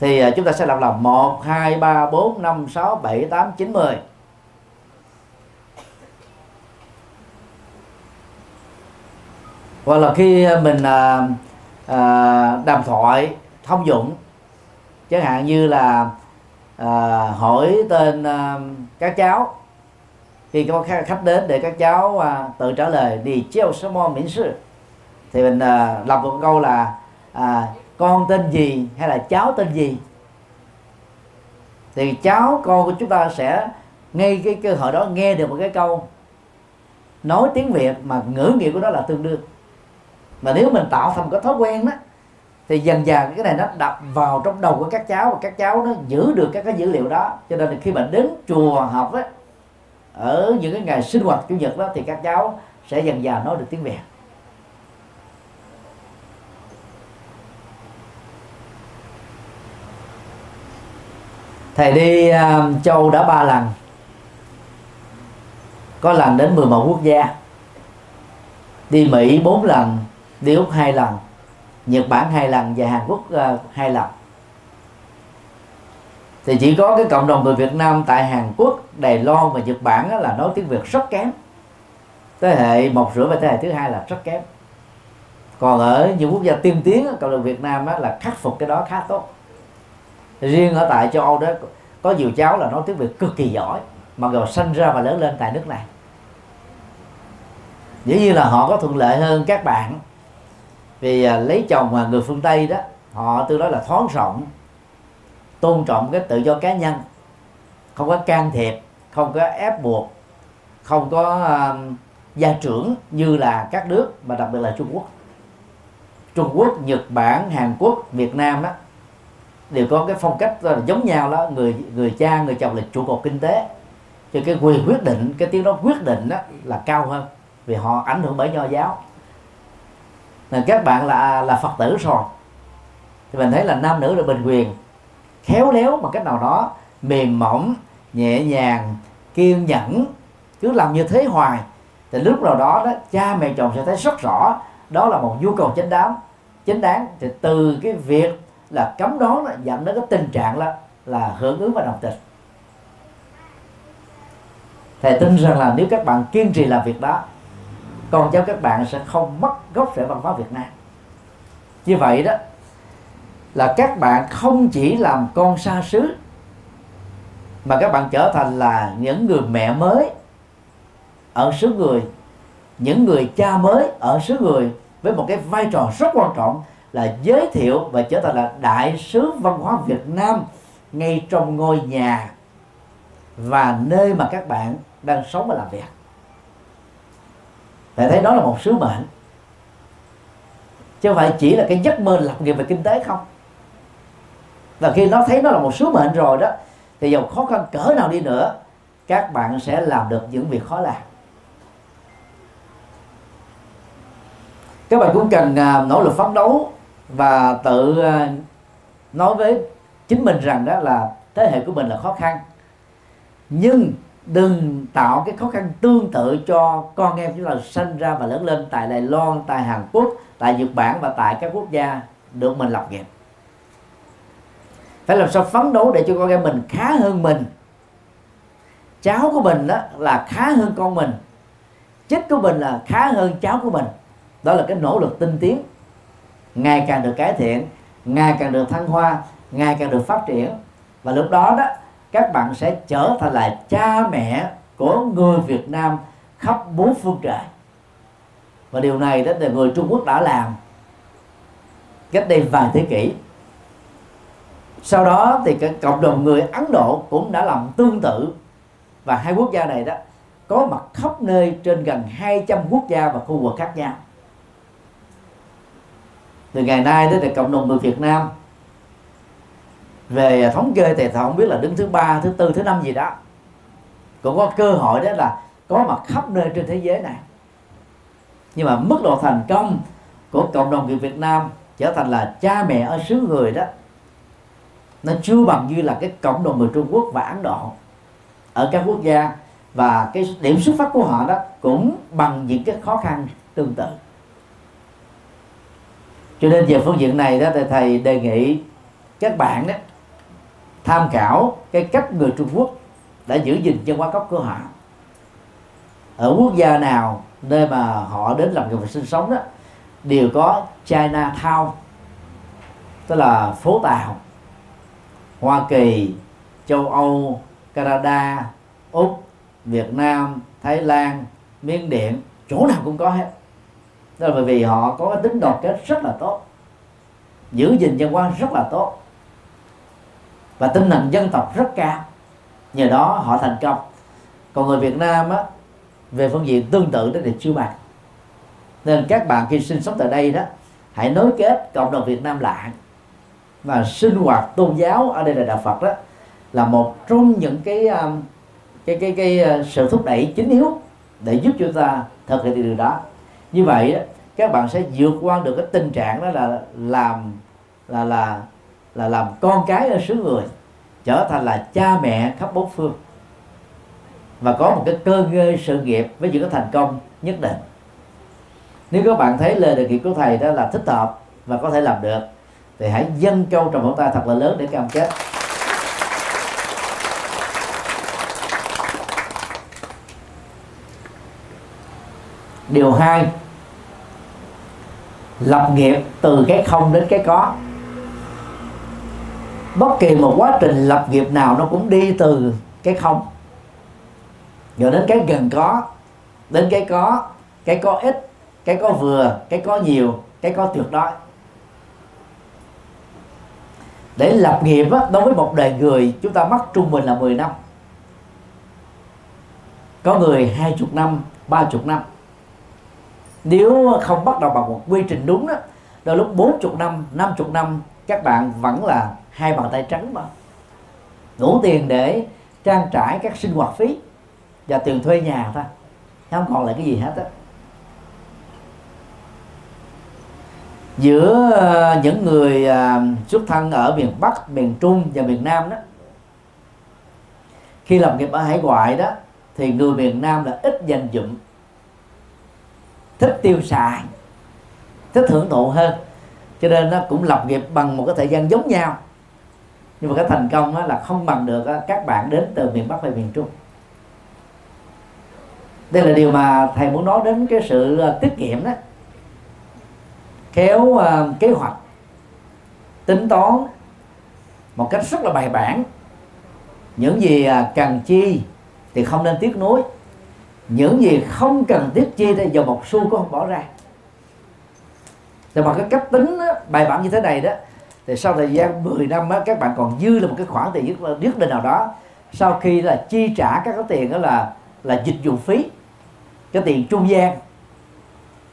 thì uh, chúng ta sẽ làm là một hai ba bốn năm sáu bảy tám chín mười. Hoặc là khi mình uh, uh, đàm thoại thông dụng chẳng hạn như là à, hỏi tên à, các cháu khi có khách đến để các cháu à, tự trả lời đi treo số môn miễn sư thì mình à, lập một câu là à, con tên gì hay là cháu tên gì? Thì cháu con của chúng ta sẽ ngay cái cơ hội đó nghe được một cái câu nói tiếng việt mà ngữ nghĩa của nó là tương đương. Mà nếu mình tạo thành một cái thói quen đó thì dần dần cái này nó đập vào trong đầu của các cháu và các cháu nó giữ được các cái dữ liệu đó. Cho nên là khi mà đến chùa học á ở những cái ngày sinh hoạt chủ nhật đó thì các cháu sẽ dần dần nói được tiếng việt. Thầy đi uh, châu đã ba lần. Có lần đến 11 quốc gia. Đi Mỹ 4 lần đi Úc hai lần Nhật Bản hai lần và Hàn Quốc uh, hai lần. Thì chỉ có cái cộng đồng người Việt Nam tại Hàn Quốc, Đài Loan và Nhật Bản là nói tiếng Việt rất kém. Thế hệ một rưỡi và thế hệ thứ hai là rất kém. Còn ở những quốc gia tiên tiến cộng đồng Việt Nam là khắc phục cái đó khá tốt riêng ở tại châu Âu đó có nhiều cháu là nói tiếng Việt cực kỳ giỏi mà rồi sinh ra và lớn lên tại nước này. Dĩ nhiên là họ có thuận lợi hơn các bạn vì à, lấy chồng mà người phương Tây đó họ tương đối là thoáng rộng tôn trọng cái tự do cá nhân không có can thiệp không có ép buộc không có uh, gia trưởng như là các nước mà đặc biệt là Trung Quốc. Trung Quốc Nhật Bản Hàn Quốc Việt Nam đó đều có cái phong cách là giống nhau đó, người người cha, người chồng là trụ cột kinh tế. Cho cái quyền quyết định, cái tiếng đó quyết định đó là cao hơn, vì họ ảnh hưởng bởi nho giáo. Nên các bạn là là phật tử rồi, thì mình thấy là nam nữ là bình quyền, khéo léo bằng cách nào đó, mềm mỏng, nhẹ nhàng, kiên nhẫn, cứ làm như thế hoài. Thì lúc nào đó đó, cha mẹ chồng sẽ thấy rất rõ, đó là một nhu cầu chính đáng chính đáng. Thì từ cái việc là cấm đoán là dẫn đến cái tình trạng là là hưởng ứng và đồng tình. Thầy tin rằng là nếu các bạn kiên trì làm việc đó, con cháu các bạn sẽ không mất gốc rễ văn hóa Việt Nam. Như vậy đó, là các bạn không chỉ làm con xa xứ, mà các bạn trở thành là những người mẹ mới ở xứ người, những người cha mới ở xứ người với một cái vai trò rất quan trọng là giới thiệu và trở thành là đại sứ văn hóa Việt Nam ngay trong ngôi nhà và nơi mà các bạn đang sống và làm việc. Thầy thấy đó là một sứ mệnh. Chứ không phải chỉ là cái giấc mơ lập nghiệp về kinh tế không. Và khi nó thấy nó là một sứ mệnh rồi đó, thì dầu khó khăn cỡ nào đi nữa, các bạn sẽ làm được những việc khó làm. Các bạn cũng cần à, nỗ lực phấn đấu và tự ờ, nói với chính mình rằng đó là thế hệ của mình là khó khăn. Nhưng đừng tạo cái khó khăn tương tự cho con em chúng ta sinh ra và lớn lên tại Đài Loan, tại Hàn Quốc, tại Nhật Bản và tại các quốc gia được mình lập nghiệp. Phải làm sao phấn đấu để cho con em mình khá hơn mình. Cháu của mình đó là khá hơn con mình. Chết của mình là khá hơn cháu của mình. Đó là cái nỗ lực tinh tiến ngày càng được cải thiện, ngày càng được thăng hoa, ngày càng được phát triển. Và lúc đó đó, các bạn sẽ trở thành là cha mẹ của người Việt Nam khắp bốn phương trời. Và điều này đó là người Trung Quốc đã làm cách đây vài thế kỷ. Sau đó thì cái cộng đồng người Ấn Độ cũng đã làm tương tự. Và hai quốc gia này đó có mặt khắp nơi trên gần 200 quốc gia và khu vực khác nhau từ ngày nay đó là cộng đồng người Việt Nam. Về thống kê thì không biết là đứng thứ ba, thứ tư, thứ năm gì đó. Cũng có cơ hội đó là có mặt khắp nơi trên thế giới này. Nhưng mà mức độ thành công của cộng đồng người Việt Nam trở thành là cha mẹ ở xứ người đó, nó chưa bằng như là cái cộng đồng người Trung Quốc và Ấn Độ. Ở các quốc gia và cái điểm xuất phát của họ đó cũng bằng những cái khó khăn tương tự cho nên về phương diện này đó thì thầy đề nghị các bạn đó tham khảo cái cách người Trung Quốc đã giữ gìn văn hóa gốc của họ. Ở quốc gia nào, nơi mà họ đến làm việc và sinh sống đó, đều có China Town tức là phố tàu. Hoa Kỳ, châu Âu, Canada, Úc, Việt Nam, Thái Lan, Miến Điện, chỗ nào cũng có hết đó là bởi vì họ có cái tính đoàn kết rất là tốt giữ gìn văn hóa rất là tốt và tinh thần dân tộc rất cao. Nhờ đó họ thành công. Còn người Việt Nam á về phương diện tương tự đó thì chưa bằng. Nên các bạn khi sinh sống tại đây đó hãy nối kết cộng đồng Việt Nam lại. Và sinh hoạt tôn giáo ở đây là đạo Phật đó là một trong những cái um, cái cái cái, cái sự thúc đẩy chính yếu để giúp chúng ta thực hiện điều đó như vậy đó, các bạn sẽ vượt qua được cái tình trạng đó là làm là là là làm con cái ở xứ người trở thành là cha mẹ khắp bốn phương. Và có một cái cơ ngơi sự nghiệp với những cái thành công nhất định. Nếu các bạn thấy lời đề nghị của thầy đó là thích hợp và có thể làm được thì hãy dâng câu trong vòng tay thật là lớn để cam kết. Điều hai lập nghiệp từ cái không đến cái có. Bất kỳ một quá trình lập nghiệp nào nó cũng đi từ cái không. Rồi đến cái gần có đến cái có cái có ít cái có vừa cái có nhiều cái có tuyệt đối. Để lập nghiệp á, đối với một đời người chúng ta mất trung bình là 10 năm. Có người hai chục năm ba chục năm nếu không bắt đầu bằng một quy trình đúng đó đôi lúc bốn chục năm năm chục năm các bạn vẫn là hai bàn tay trắng mà. Đủ tiền để trang trải các sinh hoạt phí và tiền thuê nhà thôi. Không còn lại cái gì hết á. Giữa ờ, những người ờ, xuất thân ở miền Bắc, miền Trung và miền Nam đó khi làm nghiệp ở hải ngoại đó thì người miền Nam là ít dành dụng thích tiêu xài thích hưởng thụ hơn. Cho nên nó cũng lập nghiệp bằng một cái thời gian giống nhau. Nhưng mà cái thành công đó là không bằng được các bạn đến từ miền Bắc hay miền Trung. Đây là điều mà thầy muốn nói đến cái sự à, tiết kiệm đó. Khéo uh, à, kế hoạch tính toán một cách rất là bài bản. Những gì à, cần chi thì không nên tiếc nuối những gì không cần thiết chi thì giờ một xu cũng không bỏ ra. Thì mà cái cách tính đó, bài bản như thế này đó thì sau thời gian 10 năm đó, các bạn còn dư là một cái khoản tiền nhất, nhất định nào đó. Sau khi là chi trả các cái tiền đó là là dịch vụ phí cái tiền trung gian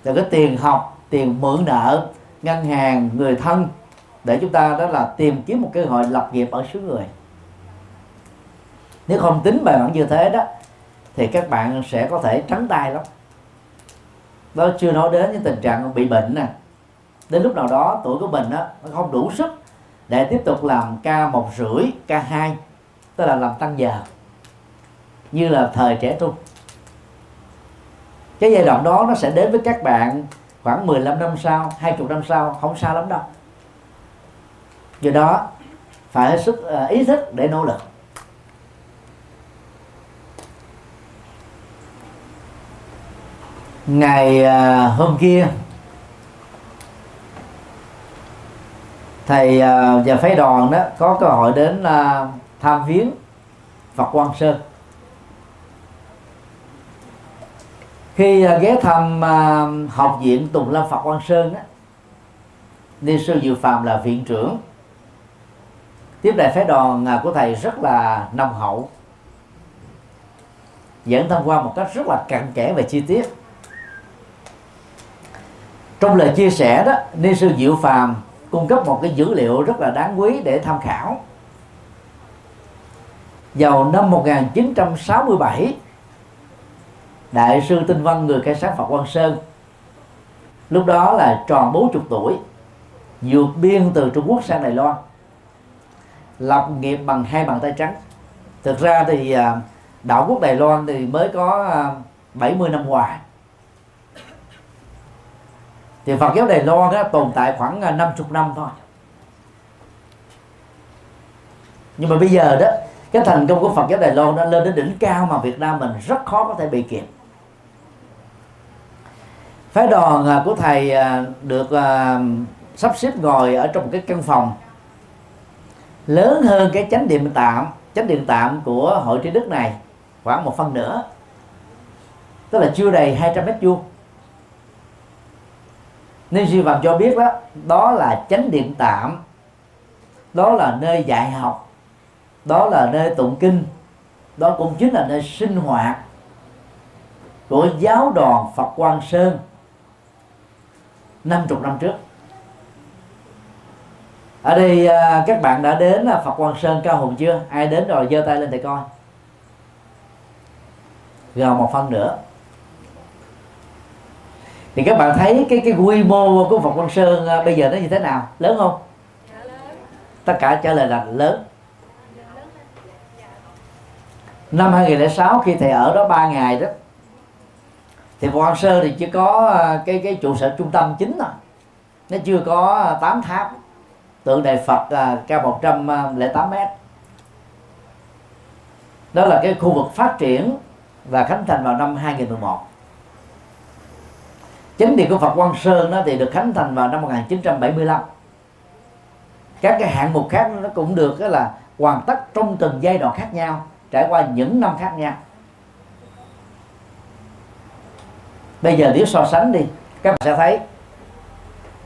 rồi cái tiền học tiền mượn nợ ngân hàng người thân để chúng ta đó là tìm kiếm một cơ hội lập nghiệp ở xứ người. Nếu không tính bài bản như thế đó thì các bạn sẽ có thể trắng tay lắm. Đó chưa nói đến những tình trạng bị bệnh nè. Đến lúc nào đó tuổi của mình đó, nó không đủ sức để tiếp tục làm ca một rưỡi ca hai tức là làm tăng giờ như là thời trẻ trung. Cái giai đoạn đó nó sẽ đến với các bạn khoảng 15 năm sau 20 năm sau không xa lắm đâu. Do đó phải hết sức à, ý thức để nỗ lực. Ngày à, hôm kia thầy à, và phái đoàn đó có cơ hội đến à, tham viếng Phật Quang Sơn. Khi ghé thăm học viện Tùng Lâm Phật Quang Sơn đó, ni sư Diệu Phạm là viện trưởng. Tiếp đại phái đoàn của thầy rất là nồng hậu dẫn tham quan một cách rất là cặn kẽ và chi tiết trong lời chia sẻ đó, ni sư Diệu Phàm cung cấp một cái dữ liệu rất là đáng quý để tham khảo. Vào năm 1967 đại sư tinh văn người khai sáng phật quang sơn, lúc đó là tròn 40 tuổi, vượt biên từ trung quốc sang đài loan, lập nghiệp bằng hai bàn tay trắng. Thực ra thì à, đạo quốc đài loan thì mới có à, 70 năm ngoài thì Phật giáo Đài Loan đó, tồn tại khoảng à, 50 năm thôi. Nhưng mà bây giờ đó cái thành công của Phật giáo Đài Loan đã lên đến đỉnh cao mà Việt Nam mình rất khó có thể bị kịp. Phái đoàn à, của thầy à, được sắp xếp ngồi ở trong một cái căn phòng lớn hơn cái chánh điện tạm chánh điện tạm của hội trí đức này khoảng một phân nửa tức là chưa đầy 200 mét vuông nên sư phạm cho biết đó đó là chánh điện tạm, đó là nơi dạy học, đó là nơi tụng kinh, đó cũng chính là nơi sinh hoạt của giáo đoàn Phật Quang Sơn 50 năm trước. Ở đây à, các bạn đã đến à, Phật Quang Sơn Cao Hùng chưa? Ai đến rồi, giơ tay lên để coi. Gần một phân nữa thì các bạn thấy cái cái quy mô của Phật quan Sơn à, bây giờ nó như thế nào? Lớn không? Tất cả trả lời là lớn. Năm 2006 khi thầy ở đó 3 ngày đó thì Quan Sơn thì chỉ có à, cái cái trụ sở trung tâm chính thôi nó chưa có à, 8 tháp. Tượng đài Phật à, cao 108 mét. Đó là cái khu vực phát triển và khánh thành vào năm 2011 chính điện của Phật Quang Sơn đó thì được khánh thành vào năm 1975 các cái hạng mục khác nó cũng được cái là hoàn tất trong từng giai đoạn khác nhau, trải qua những năm khác nhau. Bây giờ nếu so sánh đi, các bạn sẽ thấy,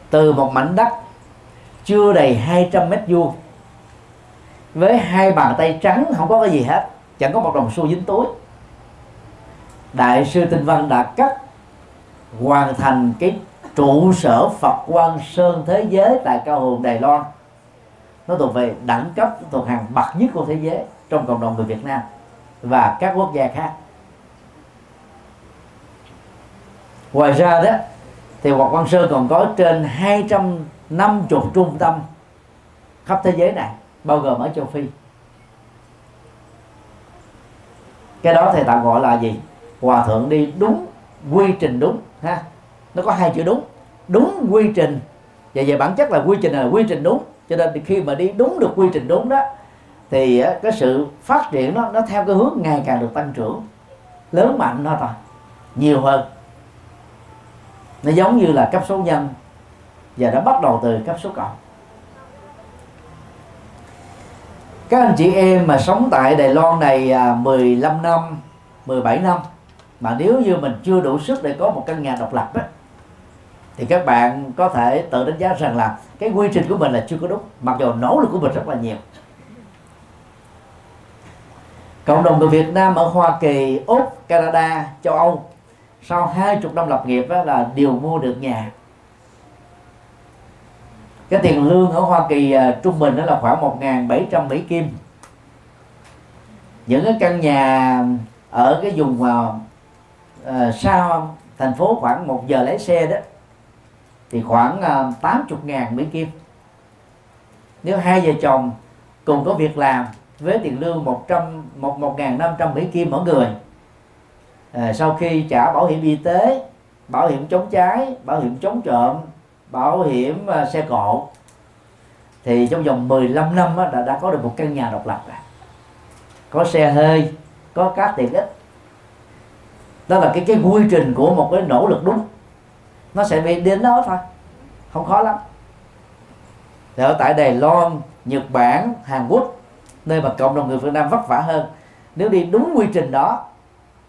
từ một mảnh đất chưa đầy 200 mét vuông, với hai bàn tay trắng, không có cái gì hết, chẳng có một đồng xu dính túi. Đại sư tinh văn đã cắt hoàn thành cái trụ sở Phật Quang Sơn thế giới tại Cao Hùng Đài Loan. Nó thuộc về đẳng cấp, thuộc hàng bậc nhất của thế giới trong cộng đồng người Việt Nam và các quốc gia khác. Ngoài ra đó, thì Phật Quang Sơn còn có trên 250 trung tâm khắp thế giới này, bao gồm ở châu Phi. Cái đó thầy tạm gọi là gì? Hòa thượng đi đúng quy trình đúng ha? Nó có hai chữ đúng. Đúng quy trình. Và về bản chất là quy trình là quy trình đúng. Cho nên khi mà đi đúng được quy trình đúng đó, thì cái sự phát triển nó nó theo cái hướng ngày càng được tăng trưởng. Lớn mạnh nó thôi nhiều hơn. Nó giống như là cấp số nhân và nó bắt đầu từ cấp số cộng. Các anh chị em mà sống tại Đài Loan này à, 15 năm 17 năm mà nếu như mình chưa đủ sức để có một căn nhà độc lập đó, thì các bạn có thể tự đánh giá rằng là cái quy trình của mình là chưa có đúng. Mặc dù nỗ lực của mình rất là nhiều. Cộng đồng người Việt Nam ở Hoa Kỳ, Úc, Canada, châu Âu sau hai chục năm lập nghiệp đó là đều mua được nhà. Cái tiền lương ở Hoa Kỳ uh, trung bình đó là khoảng 1.700 Mỹ Kim. Những cái căn nhà ở cái vùng uh, Ờ, uh, xa um, thành phố khoảng một giờ lái xe đó thì khoảng ờ, uh, 80 ngàn Mỹ Kim. Nếu hai vợ chồng cùng có việc làm với tiền lương 100 một một ngàn năm trăm Mỹ Kim mỗi người à, sau khi trả bảo hiểm y tế bảo hiểm chống cháy bảo hiểm chống trộm bảo hiểm uh, xe cộ thì trong vòng 15 năm á, đã, đã có được một căn nhà độc lập rồi. Có xe hơi có các tiện ích đó là cái cái quy trình của một cái nỗ lực đúng. Nó sẽ bị đến đó thôi. Không khó lắm. Thì ở tại Đài Loan Nhật Bản Hàn Quốc nơi mà cộng đồng người Việt Nam vất vả hơn nếu đi đúng quy trình đó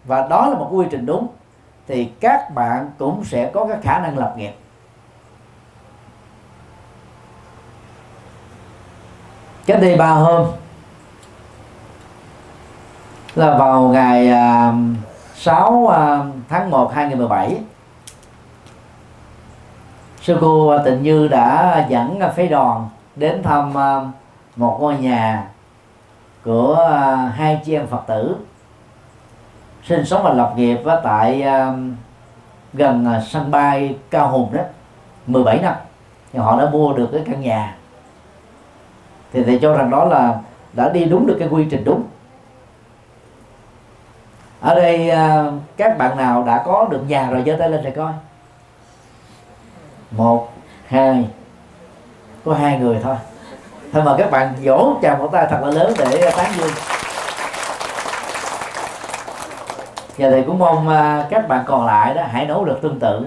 và đó là một quy trình đúng thì các bạn cũng sẽ có cái khả năng lập nghiệp. Cách đây ba hôm là vào ngày uh, 6 à, tháng 1 2017 sư cô à, Tịnh Như đã dẫn à, phái đoàn đến thăm một ngôi nhà của hai chị em Phật tử sinh sống và lập nghiệp tại gần sân bay Cao Hùng đó 17 năm. Thì họ đã mua được cái căn nhà. Thì thầy cho rằng đó là, đã đi đúng được cái quy trình đúng ở đây à, các bạn nào đã có được nhà rồi giơ tay lên để coi. Một, hai, có hai người thôi. Thôi mà các bạn vỗ chào một tay thật là lớn để tán dương. Và thầy cũng mong à, các bạn còn lại đó hãy nỗ lực tương tự.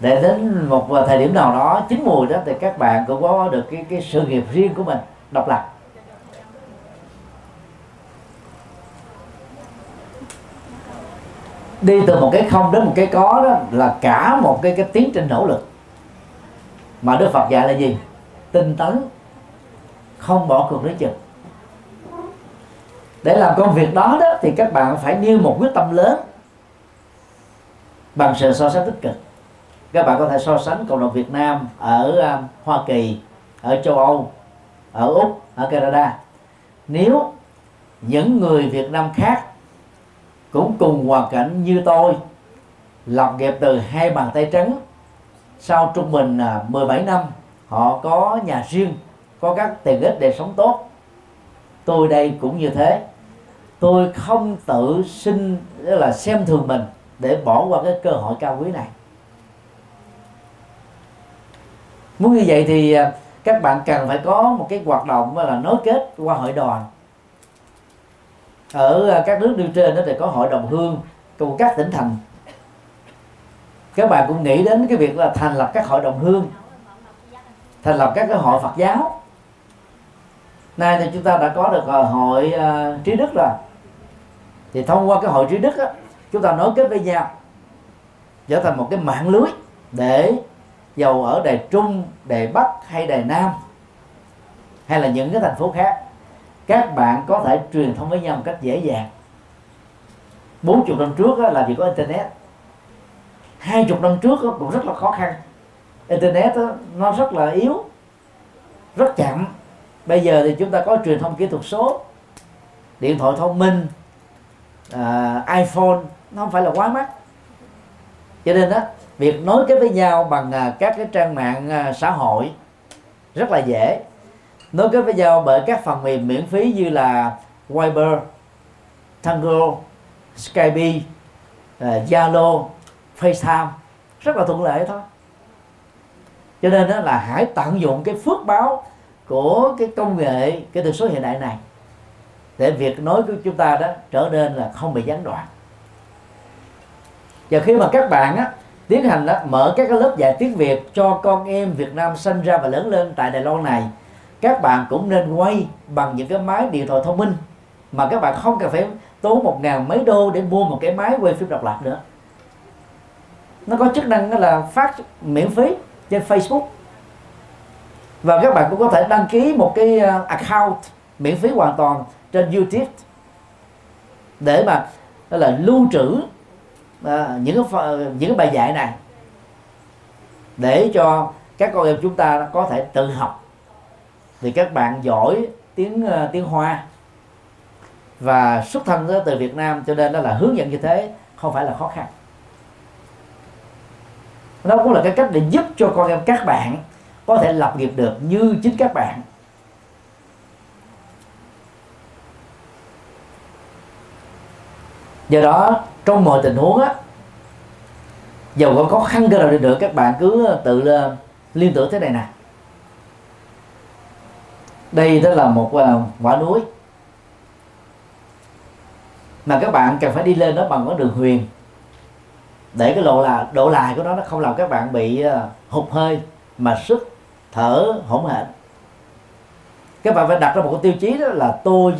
Để đến một thời điểm nào đó chín mùi đó thì các bạn cũng có được cái cái sự nghiệp riêng của mình độc lập. Đi từ một cái không đến một cái có đó là cả một cái cái tiến trình nỗ lực. Mà Đức Phật dạy là gì? Tinh tấn, không bỏ cuộc đến chừng. Để làm công việc đó đó thì các bạn phải nêu một quyết tâm lớn bằng sự so sánh tích cực. Các bạn có thể so sánh cộng đồng Việt Nam ở à, Hoa Kỳ, ở châu Âu, ở Úc, ở Canada. Nếu những người Việt Nam khác cũng cùng hoàn cảnh như tôi lập nghiệp từ hai bàn tay trắng. Sau trung bình là 17 năm, họ có nhà riêng, có các tiền ích để sống tốt. Tôi đây cũng như thế. Tôi không tự sinh là xem thường mình để bỏ qua cái cơ hội cao quý này. Muốn như vậy thì à, các bạn cần phải có một cái hoạt động là nối kết qua hội đoàn ở à, các nước nêu trên đó thì có hội đồng hương của các tỉnh thành. Các bạn cũng nghĩ đến cái việc là thành lập các hội đồng hương thành lập các cái hội Phật giáo. Nay thì chúng ta đã có được à, hội uh, trí đức rồi. Thì thông qua cái hội trí đức á, chúng ta nối kết với nhau trở thành một cái mạng lưới để dầu ở đài trung đài bắc hay đài nam hay là những cái thành phố khác các bạn có thể truyền thông với nhau một cách dễ dàng. 40 năm trước đó, là vì có internet. Hai chục năm trước cũng rất là khó khăn. Internet đó, nó rất là yếu rất chậm. Bây giờ thì chúng ta có truyền thông kỹ thuật số điện thoại thông minh uh, iPhone nó không phải là quá mắc. Cho nên đó việc nối kết với nhau bằng uh, các cái trang mạng uh, xã hội rất là dễ nối kết với nhau bởi các phần mềm miễn phí như là Viber, Tango, Skype, à, Zalo, FaceTime. Rất là thuận lợi thôi. Cho nên đó là hãy tận dụng cái phước báo của cái công nghệ cái từ số hiện đại này để việc nói của chúng ta đó trở nên là không bị gián đoạn. Và khi mà các bạn á, tiến hành đó, mở các cái lớp dạy tiếng Việt cho con em Việt Nam sinh ra và lớn lên tại Đài Loan này các bạn cũng nên quay bằng những cái máy điện thoại thông minh mà các bạn không cần phải tốn một ngàn mấy đô để mua một cái máy quay phim độc lập nữa. Nó có chức năng là phát miễn phí trên Facebook. Và các bạn cũng có thể đăng ký một cái ờ, account miễn phí hoàn toàn trên YouTube để mà đó là lưu trữ à, những cái những cái bài dạy này để cho các con em chúng ta có thể tự học thì các bạn giỏi tiếng uh, tiếng Hoa và xuất thân từ Việt Nam cho nên đó là hướng dẫn như thế không phải là khó khăn. Nó cũng là cái cách để giúp cho con em các bạn có thể lập nghiệp được như chính các bạn. Do đó trong mọi tình huống á dầu có khó khăn cái nào đi nữa các bạn cứ tự ờ, liên tưởng thế này nè đây đó là một à, quả núi. Mà các bạn cần phải đi lên đó bằng con đường huyền. Để cái độ là độ lại của nó nó không làm các bạn bị à, hụt hơi mà sức thở hỗn hển. Các bạn phải đặt ra một cái tiêu chí đó là tôi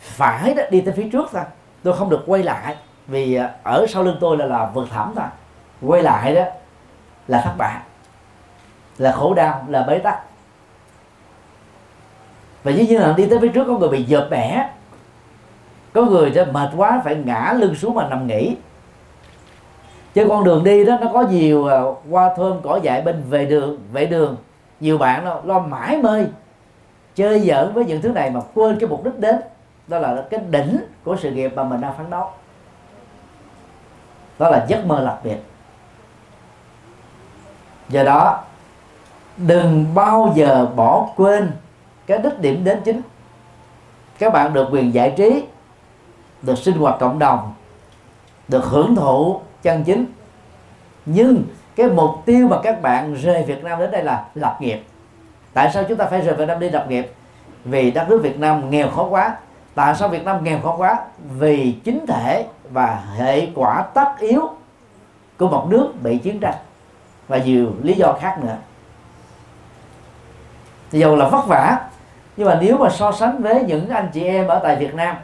phải đó, đi tới phía trước thôi. Tôi không được quay lại vì à, ở sau lưng tôi là là vực thẳm thôi. Quay lại đó là thất bại là khổ đau là bế tắc và dĩ nhiên là đi tới phía trước có người bị dợp bẻ. Có người cho mệt quá phải ngã lưng xuống mà nằm nghỉ. Chứ con đường đi đó nó có nhiều à, hoa thơm cỏ dại bên về đường vệ đường. Nhiều bạn lo, lo mãi mê chơi giỡn với những thứ này mà quên cái mục đích đến. Đó là cái đỉnh của sự nghiệp mà mình đang phấn đấu đó là giấc mơ đặc biệt. Do đó đừng bao giờ bỏ quên cái đích điểm đến chính. Các bạn được quyền giải trí, được sinh hoạt cộng đồng, được hưởng thụ chân chính. Nhưng cái mục tiêu mà các bạn rời Việt Nam đến đây là lập nghiệp. Tại sao chúng ta phải rời Việt Nam đi lập nghiệp? Vì đất nước Việt Nam nghèo khó quá. Tại sao Việt Nam nghèo khó quá? Vì chính thể và hệ quả tất yếu của một nước bị chiến tranh. Và nhiều lý do khác nữa. Thì dầu là vất vả nhưng mà nếu mà so sánh với những anh chị em ở tại Việt Nam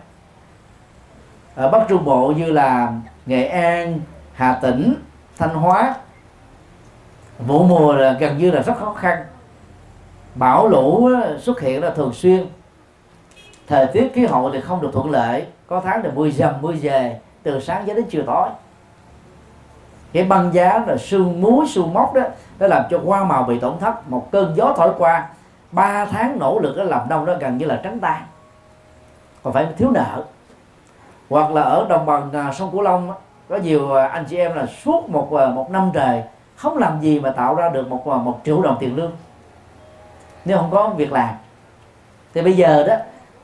ở Bắc Trung Bộ như là Nghệ An, Hà Tĩnh, Thanh Hóa vụ mùa là gần như là rất khó khăn. Bão lũ xuất hiện là thường xuyên. Thời tiết khí hậu thì không được thuận lợi. Có tháng thì mưa dầm mưa về từ sáng cho đến chiều tối. Cái băng giá là sương muối sương mốc đó nó làm cho hoa màu bị tổn thất. Một cơn gió thổi qua ba tháng nỗ lực để làm nông đó gần như là trắng tay còn phải thiếu nợ. Hoặc là ở đồng bằng à, sông cửu long có nhiều à, anh chị em là suốt một à, một năm trời không làm gì mà tạo ra được một một triệu đồng tiền lương. Nếu không có việc làm. Thì bây giờ đó,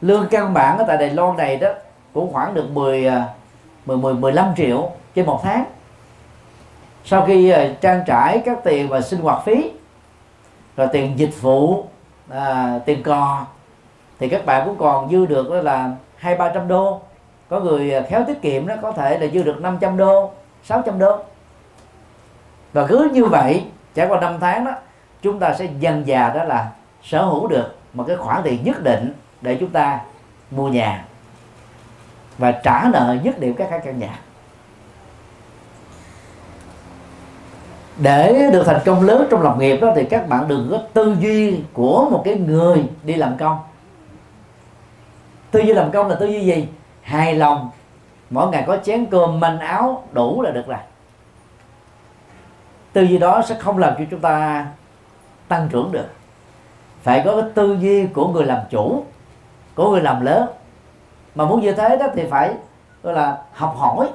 lương căn bản ở tại Đài Loan này đó cũng khoảng được 10 10 10 15 triệu trên một tháng. Sau khi trang trải các tiền và sinh hoạt phí, rồi tiền dịch vụ à, tiền cò. Thì các bạn cũng còn dư được đó là hai ba trăm đô. Có người à, khéo tiết kiệm đó có thể là dư được 500 đô 600 đô. Và cứ như vậy trải qua năm tháng đó chúng ta sẽ dần già đó là sở hữu được một cái khoản tiền nhất định để chúng ta mua nhà và trả nợ nhất điểm các căn nhà. Để được thành công lớn trong lập nghiệp đó, thì các bạn đừng có tư duy của một cái người đi làm công. Tư duy làm công là tư duy gì? Hài lòng. Mỗi ngày có chén cơm manh áo đủ là được rồi. Tư duy đó sẽ không làm cho chúng ta tăng trưởng được. Phải có cái tư duy của người làm chủ, của người làm lớn. Mà muốn như thế đó thì phải, gọi là học hỏi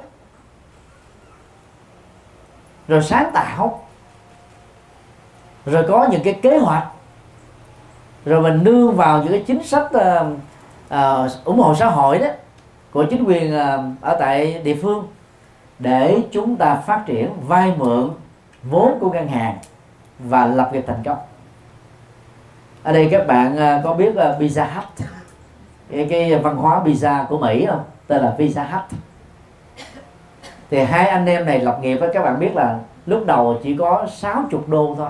rồi sáng tạo. Rồi có những cái kế hoạch. Rồi mình nương vào những cái chính sách uh, uh, ủng hộ xã hội đó của chính quyền uh, ở tại địa phương để chúng ta phát triển vay mượn vốn của ngân hàng và lập nghiệp thành công. Ở đây các bạn uh, có biết uh, Pizza Hut? Cái, cái văn hóa pizza của Mỹ không? Tên là Pizza Hut thì hai anh em này lập nghiệp với các bạn biết là lúc đầu chỉ có 60 đô thôi.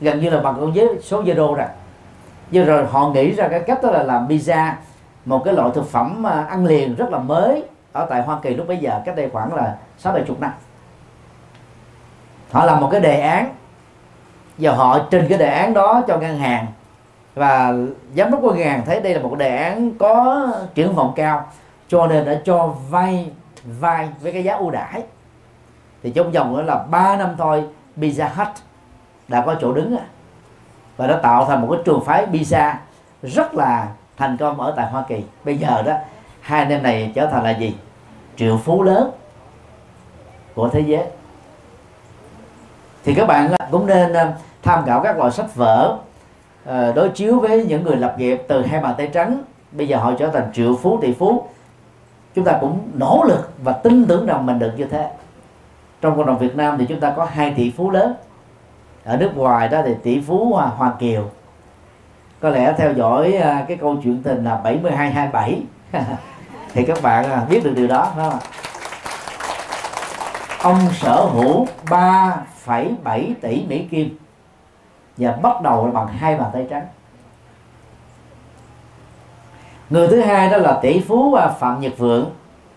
Gần như là bằng con với số đô rồi nhưng rồi họ nghĩ ra cái cách đó là làm pizza, một cái loại thực phẩm à, ăn liền rất là mới ở tại Hoa Kỳ lúc bấy giờ, cách đây khoảng là sáu bảy chục năm. Họ làm một cái đề án và họ trình cái đề án đó cho ngân hàng. Và giám đốc của ngân hàng thấy đây là một đề án có triển vọng cao, cho nên đã cho vay vay với cái giá ưu đãi. Thì trong vòng là 3 năm thôi, Pizza Hut đã có chỗ đứng và nó tạo thành một cái trường phái pizza rất là thành công ở tại Hoa Kỳ. Bây giờ đó, hai anh em này trở thành là gì? Triệu phú lớn của thế giới. Thì các bạn cũng nên ờ, tham khảo các loại sách vở ờ, đối chiếu với những người lập nghiệp từ hai bàn tay trắng. Bây giờ họ trở thành triệu phú tỷ phú chúng ta cũng nỗ lực và tin tưởng rằng mình được như thế. Trong cộng đồng Việt Nam thì chúng ta có hai tỷ phú lớn. Ở nước ngoài đó thì tỷ phú Hoa, Hoa Kiều. Có lẽ theo dõi à, cái câu chuyện tình là 72 27 thì các bạn à, biết được điều đó phải không ông sở hữu 3,7 tỷ Mỹ Kim và bắt đầu bằng hai bàn tay trắng người thứ hai đó là tỷ phú à, Phạm Nhật Vượng.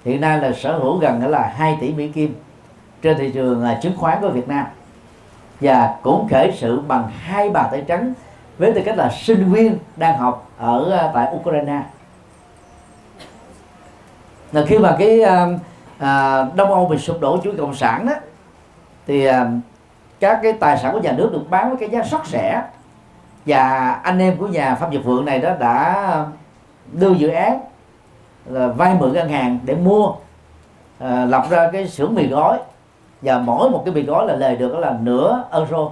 Hiện nay là sở hữu gần là 2 tỷ Mỹ Kim trên thị trường à, chứng khoán của Việt Nam. Và cũng khởi sự bằng hai bàn tay trắng với tư cách là sinh viên đang học ở à, tại Ukraine. Là khi mà cái à, Đông Âu bị sụp đổ chủ cộng sản đó thì à, các cái tài sản của nhà nước được bán với cái giá rất rẻ và anh em của nhà Phạm Nhật Vượng này đó đã đưa dự án là vay mượn ngân hàng để mua à, lập ra cái xưởng mì gói. Và mỗi một cái mì gói là lời được là nửa euro.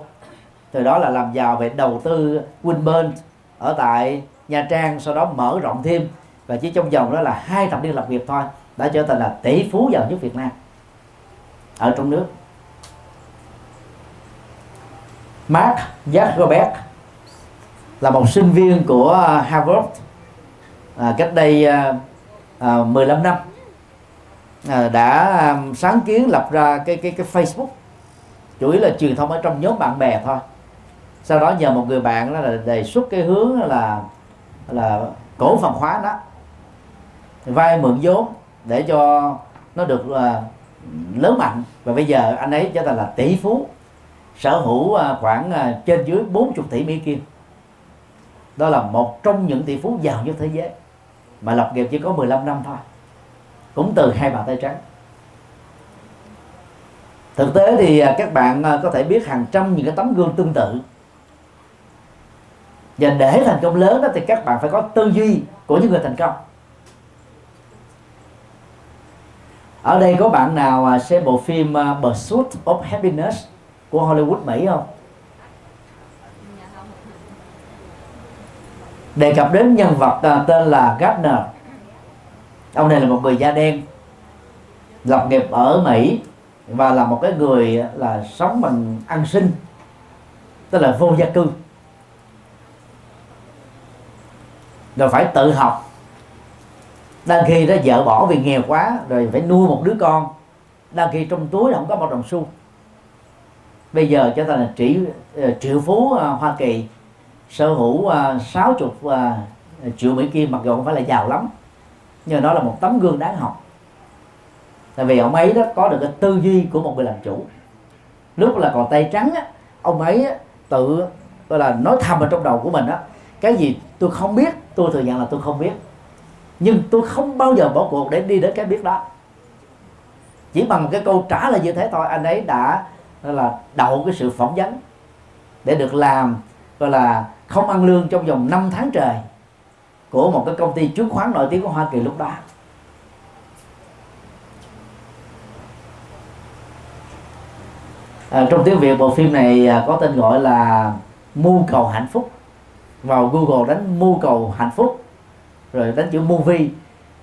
Từ đó là làm giàu về đầu tư Winburn ở tại Nha Trang sau đó mở rộng thêm. Và chỉ trong vòng đó là hai thập niên lập nghiệp thôi đã trở thành là tỷ phú giàu nhất Việt Nam ở trong nước. Mark Zuckerberg là một sinh viên của Harvard à, cách đây à, à, 15 năm à, đã à, sáng kiến lập ra cái cái cái Facebook. Chủ yếu là truyền thông ở trong nhóm bạn bè thôi. Sau đó nhờ một người bạn đó là đề xuất cái hướng là là cổ phần hóa đó vay mượn vốn để cho nó được à, lớn mạnh. Và bây giờ anh ấy trở thành là tỷ phú sở hữu à, khoảng à, trên dưới 40 tỷ mỹ kim. Đó là một trong những tỷ phú giàu nhất thế giới mà lập nghiệp chỉ có 15 năm thôi. Cũng từ hai bàn tay trắng. Thực tế thì à, các bạn à, có thể biết hàng trăm những cái tấm gương tương tự. Và để thành công lớn đó thì các bạn phải có tư duy của những người thành công. Ở đây có bạn nào à, xem bộ phim Pursuit of Happiness của Hollywood, Mỹ không? Đề cập đến nhân vật à, tên là Gardner. Ông này là một người da đen, lập nghiệp ở Mỹ và là một cái người à, là sống bằng ăn sinh tức là vô gia cư. Rồi phải tự học. Đang khi đó vợ bỏ vì nghèo quá, rồi phải nuôi một đứa con. Đang khi trong túi không có một đồng xu. Bây giờ cho ta là triệu à, triệu phú Hoa Kỳ sở hữu à, sáu chục à, triệu Mỹ Kim mặc dù không phải là giàu lắm nhưng đó là một tấm gương đáng học. Tại vì ông ấy đó có được cái tư duy của một người làm chủ. Lúc là còn tay trắng á, ông ấy á, tự gọi là nói thầm ở trong đầu của mình á cái gì tôi không biết tôi thừa nhận là tôi không biết nhưng tôi không bao giờ bỏ cuộc để đi đến cái biết đó. Chỉ bằng cái câu trả lời như thế thôi anh ấy đã là đậu cái sự phỏng vấn để được làm gọi là không ăn lương trong vòng 5 tháng trời của một cái công ty chứng khoán nổi tiếng của Hoa Kỳ lúc đó. À, trong tiếng Việt bộ phim này à, có tên gọi là mưu cầu hạnh phúc. Vào Google đánh mưu cầu hạnh phúc rồi đánh chữ movie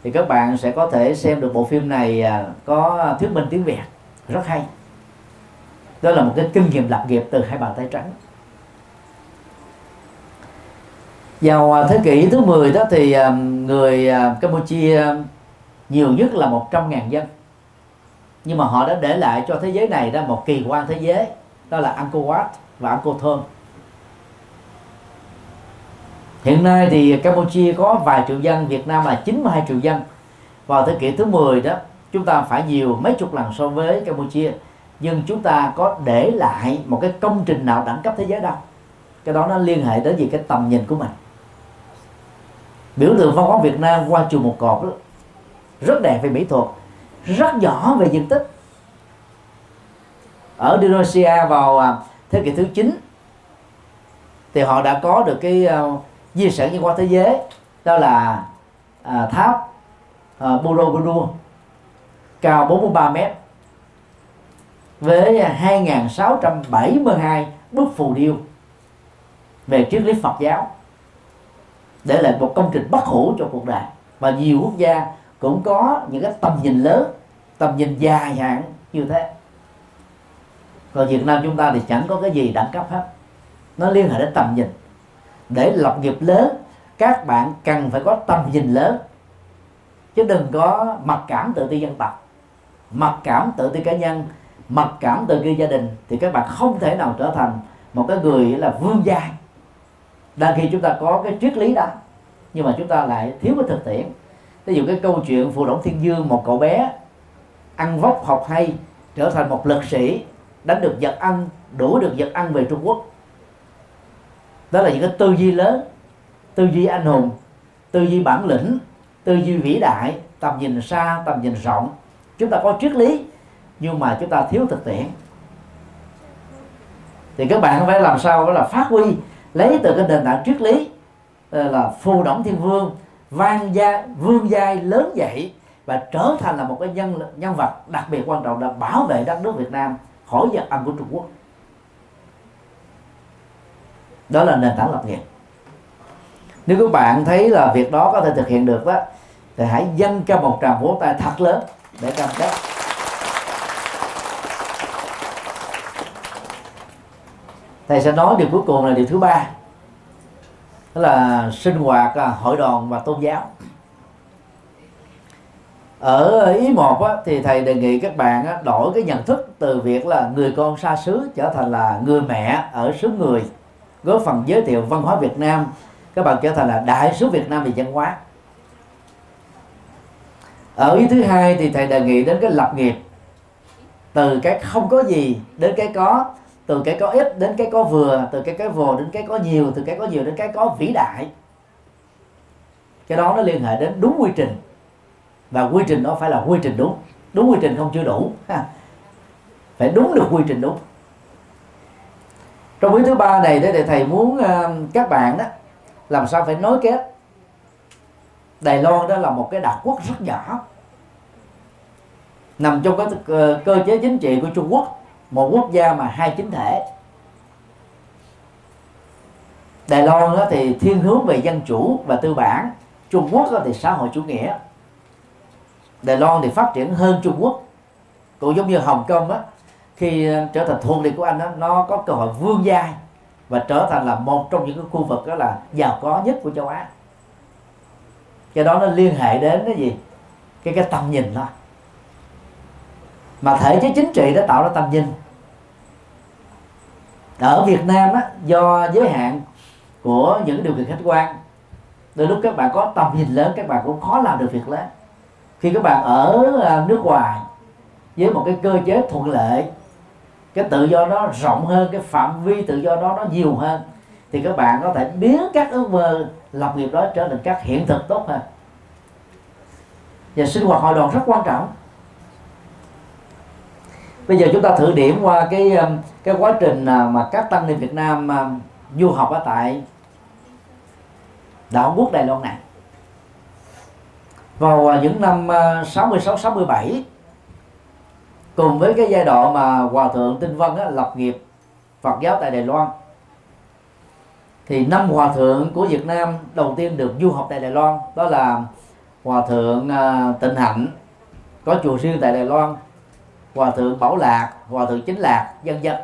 thì các bạn sẽ có thể xem được bộ phim này à, có thuyết minh tiếng Việt rất hay. Đó là một cái kinh nghiệm lập nghiệp từ hai bàn tay trắng. Vào à, thế kỷ thứ 10 đó thì à, người à, Campuchia nhiều nhất là 100.000 dân. Nhưng mà họ đã để lại cho thế giới này ra một kỳ quan thế giới, đó là Angkor Wat và Angkor Thom hiện nay thì Campuchia có vài triệu dân, Việt Nam là 92 triệu dân. Vào thế kỷ thứ 10 đó, chúng ta phải nhiều mấy chục lần so với Campuchia, nhưng chúng ta có để lại một cái công trình nào đẳng cấp thế giới đâu. Cái đó nó liên hệ đến gì? Cái tầm nhìn của mình biểu tượng văn hóa Việt Nam qua chùa một cột đó, rất đẹp về mỹ thuật rất nhỏ về diện tích. Ở Indonesia vào à, thế kỷ thứ 9 thì họ đã có được cái uh, di sản văn hóa thế giới đó là uh, tháp uh, Borobudur cao 43 mét với 2.672 bức phù điêu về triết lý Phật giáo để lại một công trình bất hủ cho cuộc đời. Và nhiều quốc gia cũng có những cái tầm nhìn lớn, tầm nhìn dài hạn như thế. Còn Việt Nam chúng ta thì chẳng có cái gì đẳng cấp hết. Nó liên hệ đến tầm nhìn. Để lập nghiệp lớn, các bạn cần phải có tầm nhìn lớn. Chứ đừng có mặc cảm tự ti dân tộc. Mặc cảm tự ti cá nhân, mặc cảm tự ti gia đình, thì các bạn không thể nào trở thành một cái người là vương gia đang khi chúng ta có cái triết lý đó, nhưng mà chúng ta lại thiếu cái thực tiễn. Ví dụ cái câu chuyện phù đổng thiên dương, một cậu bé ăn vóc học hay, trở thành một lực sĩ, đánh được giật ăn đủ được giật ăn về trung quốc. Đó là những cái tư duy lớn, tư duy anh hùng, tư duy bản lĩnh, tư duy vĩ đại, tầm nhìn xa, tầm nhìn rộng. Chúng ta có triết lý, nhưng mà chúng ta thiếu thực tiễn. Thì các bạn phải làm sao đó là phát huy lấy từ cái nền tảng triết lý ờ, là phù đổng thiên vương, vang gia, vương giai lớn dậy và trở thành là một cái nhân nhân vật đặc biệt quan trọng để bảo vệ đất nước Việt Nam khỏi giặc ăn của Trung Quốc. Đó là nền tảng lập nghiệp. Nếu các bạn thấy là việc đó có thể thực hiện được đó, thì hãy dâng cho một tràng vỗ tay thật lớn để cam kết. Thầy sẽ nói điều cuối cùng là điều thứ ba. Đó là sinh hoạt à, hội đoàn và tôn giáo. Ở ý một á, thì thầy đề nghị các bạn á, đổi cái nhận thức từ việc là người con xa xứ trở thành là người mẹ ở xứ người góp phần giới thiệu văn hóa Việt Nam. Các bạn trở thành là đại sứ Việt Nam về văn hóa. Ở ý thứ hai thì thầy đề nghị đến cái lập nghiệp. Từ cái không có gì đến cái có từ cái có ít đến cái có vừa, từ cái cái vồ đến cái có nhiều, từ cái có nhiều đến cái có vĩ đại. Cái đó nó liên hệ đến đúng quy trình. Và quy trình đó phải là quy trình đúng. Đúng quy trình không chưa đủ phải đúng được quy trình đúng. Trong quý thứ ba này thì thầy muốn ờ, các bạn đó làm sao phải nối kết. Đài Loan đó là một cái đảo quốc rất nhỏ, nằm trong cái ờ, cơ chế chính trị của Trung Quốc một quốc gia mà hai chính thể. Đài Loan đó thì thiên hướng về dân chủ và tư bản. Trung Quốc đó thì xã hội chủ nghĩa. Đài Loan thì phát triển hơn Trung Quốc. Cũng giống như Hồng Kông á khi ờ, trở thành thuộc địa của anh đó, nó có cơ hội vươn giai và trở thành là một trong những cái khu vực đó là giàu có nhất của châu Á. Cái đó nó liên hệ đến cái gì? Cái cái tầm nhìn đó mà thể chế chính trị đã tạo ra tầm nhìn ở Việt Nam á, do giới hạn của những điều kiện khách quan đôi lúc các bạn có tầm nhìn lớn các bạn cũng khó làm được việc lớn. Khi các bạn ở à, nước ngoài với một cái cơ chế thuận lợi cái tự do đó rộng hơn cái phạm vi tự do đó nó nhiều hơn thì các bạn có thể biến các ước mơ lập nghiệp đó trở thành các hiện thực tốt hơn. Và sinh hoạt hội đoàn rất quan trọng bây giờ chúng ta thử điểm qua cái um, cái quá trình à, mà các tăng ni Việt Nam um, du học ở tại đảo quốc Đài Loan này. Vào à, những năm à, 66 67 cùng với cái giai đoạn mà hòa thượng Tinh Vân á, lập nghiệp Phật giáo tại Đài Loan thì năm hòa thượng của Việt Nam đầu tiên được du học tại Đài Loan đó là hòa thượng Tịnh Hạnh có chùa riêng tại Đài Loan hòa thượng bảo lạc hòa thượng chính lạc dân dân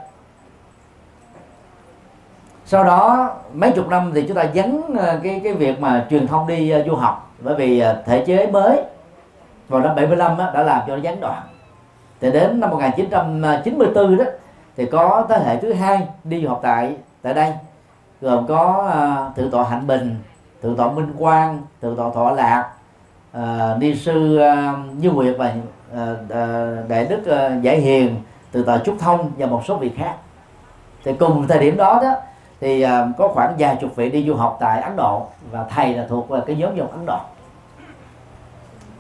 sau đó mấy chục năm thì chúng ta dấn ờ, cái cái việc mà truyền thông đi ờ, du học. Bởi vì ờ, thể chế mới vào năm 75 á, đã làm cho nó gián đoạn. Thì đến năm 1994 đó thì có thế hệ thứ hai đi du học tại tại đây. Gồm có uh, thượng tọa hạnh bình thượng tọa minh quang thượng tọa thọ lạc uh, ni sư uh, như nguyệt và Ờ, đại đức ờ, giải hiền từ tòa trúc thông và một số vị khác. Thì cùng thời điểm đó đó thì ờ, có khoảng vài chục vị đi du học tại ấn độ và thầy là thuộc về cái nhóm dòng ấn độ.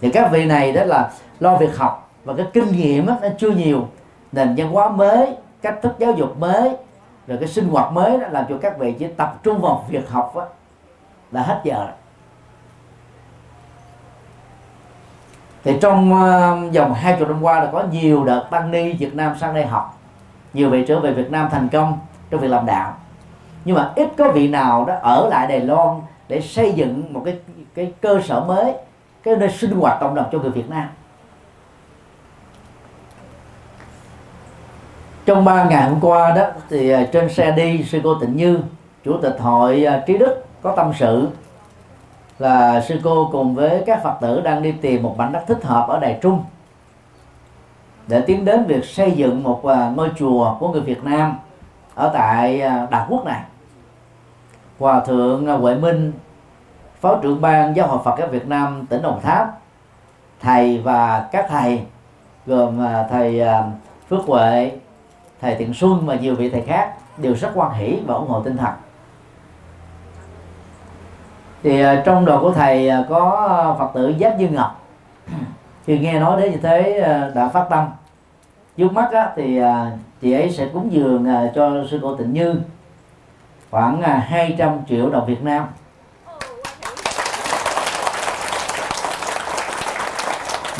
Thì các vị này đó là lo việc học và cái kinh nghiệm đó, nó chưa nhiều. Nền văn hóa mới cách thức giáo dục mới rồi cái sinh hoạt mới đó làm cho các vị chỉ tập trung vào việc học đó, là hết giờ rồi. Thì trong uh, vòng hai chục năm qua là có nhiều đợt tăng ni Việt Nam sang đây học. Nhiều vị trở về Việt Nam thành công trong việc làm đạo. Nhưng mà ít có vị nào đó ở lại Đài Loan để xây dựng một cái cái cơ sở mới cái nơi sinh hoạt cộng đồng cho người Việt Nam. Trong ba ngày hôm qua đó thì ờ, trên xe đi sư cô Tịnh Như chủ tịch hội ờ, trí đức có tâm sự là sư cô cùng với các phật tử đang đi tìm một mảnh đất thích hợp ở đài trung để tiến đến việc xây dựng một à, ngôi chùa của người Việt Nam ở tại à, đảo quốc này. Hòa thượng à, Huệ Minh, phó trưởng ban giáo hội Phật giáo Việt Nam tỉnh Đồng Tháp, thầy và các thầy gồm thầy Phước Huệ, thầy Thiện Xuân và nhiều vị thầy khác đều rất quan hỷ và ủng hộ tinh thần thì à, trong đoàn của thầy à, có phật tử giác dương ngọc. Khi nghe nói đến như thế à, đã phát tâm. Trước mắt á, thì chị ấy sẽ cúng dường cho sư cô tịnh như khoảng 200 triệu đồng Việt Nam.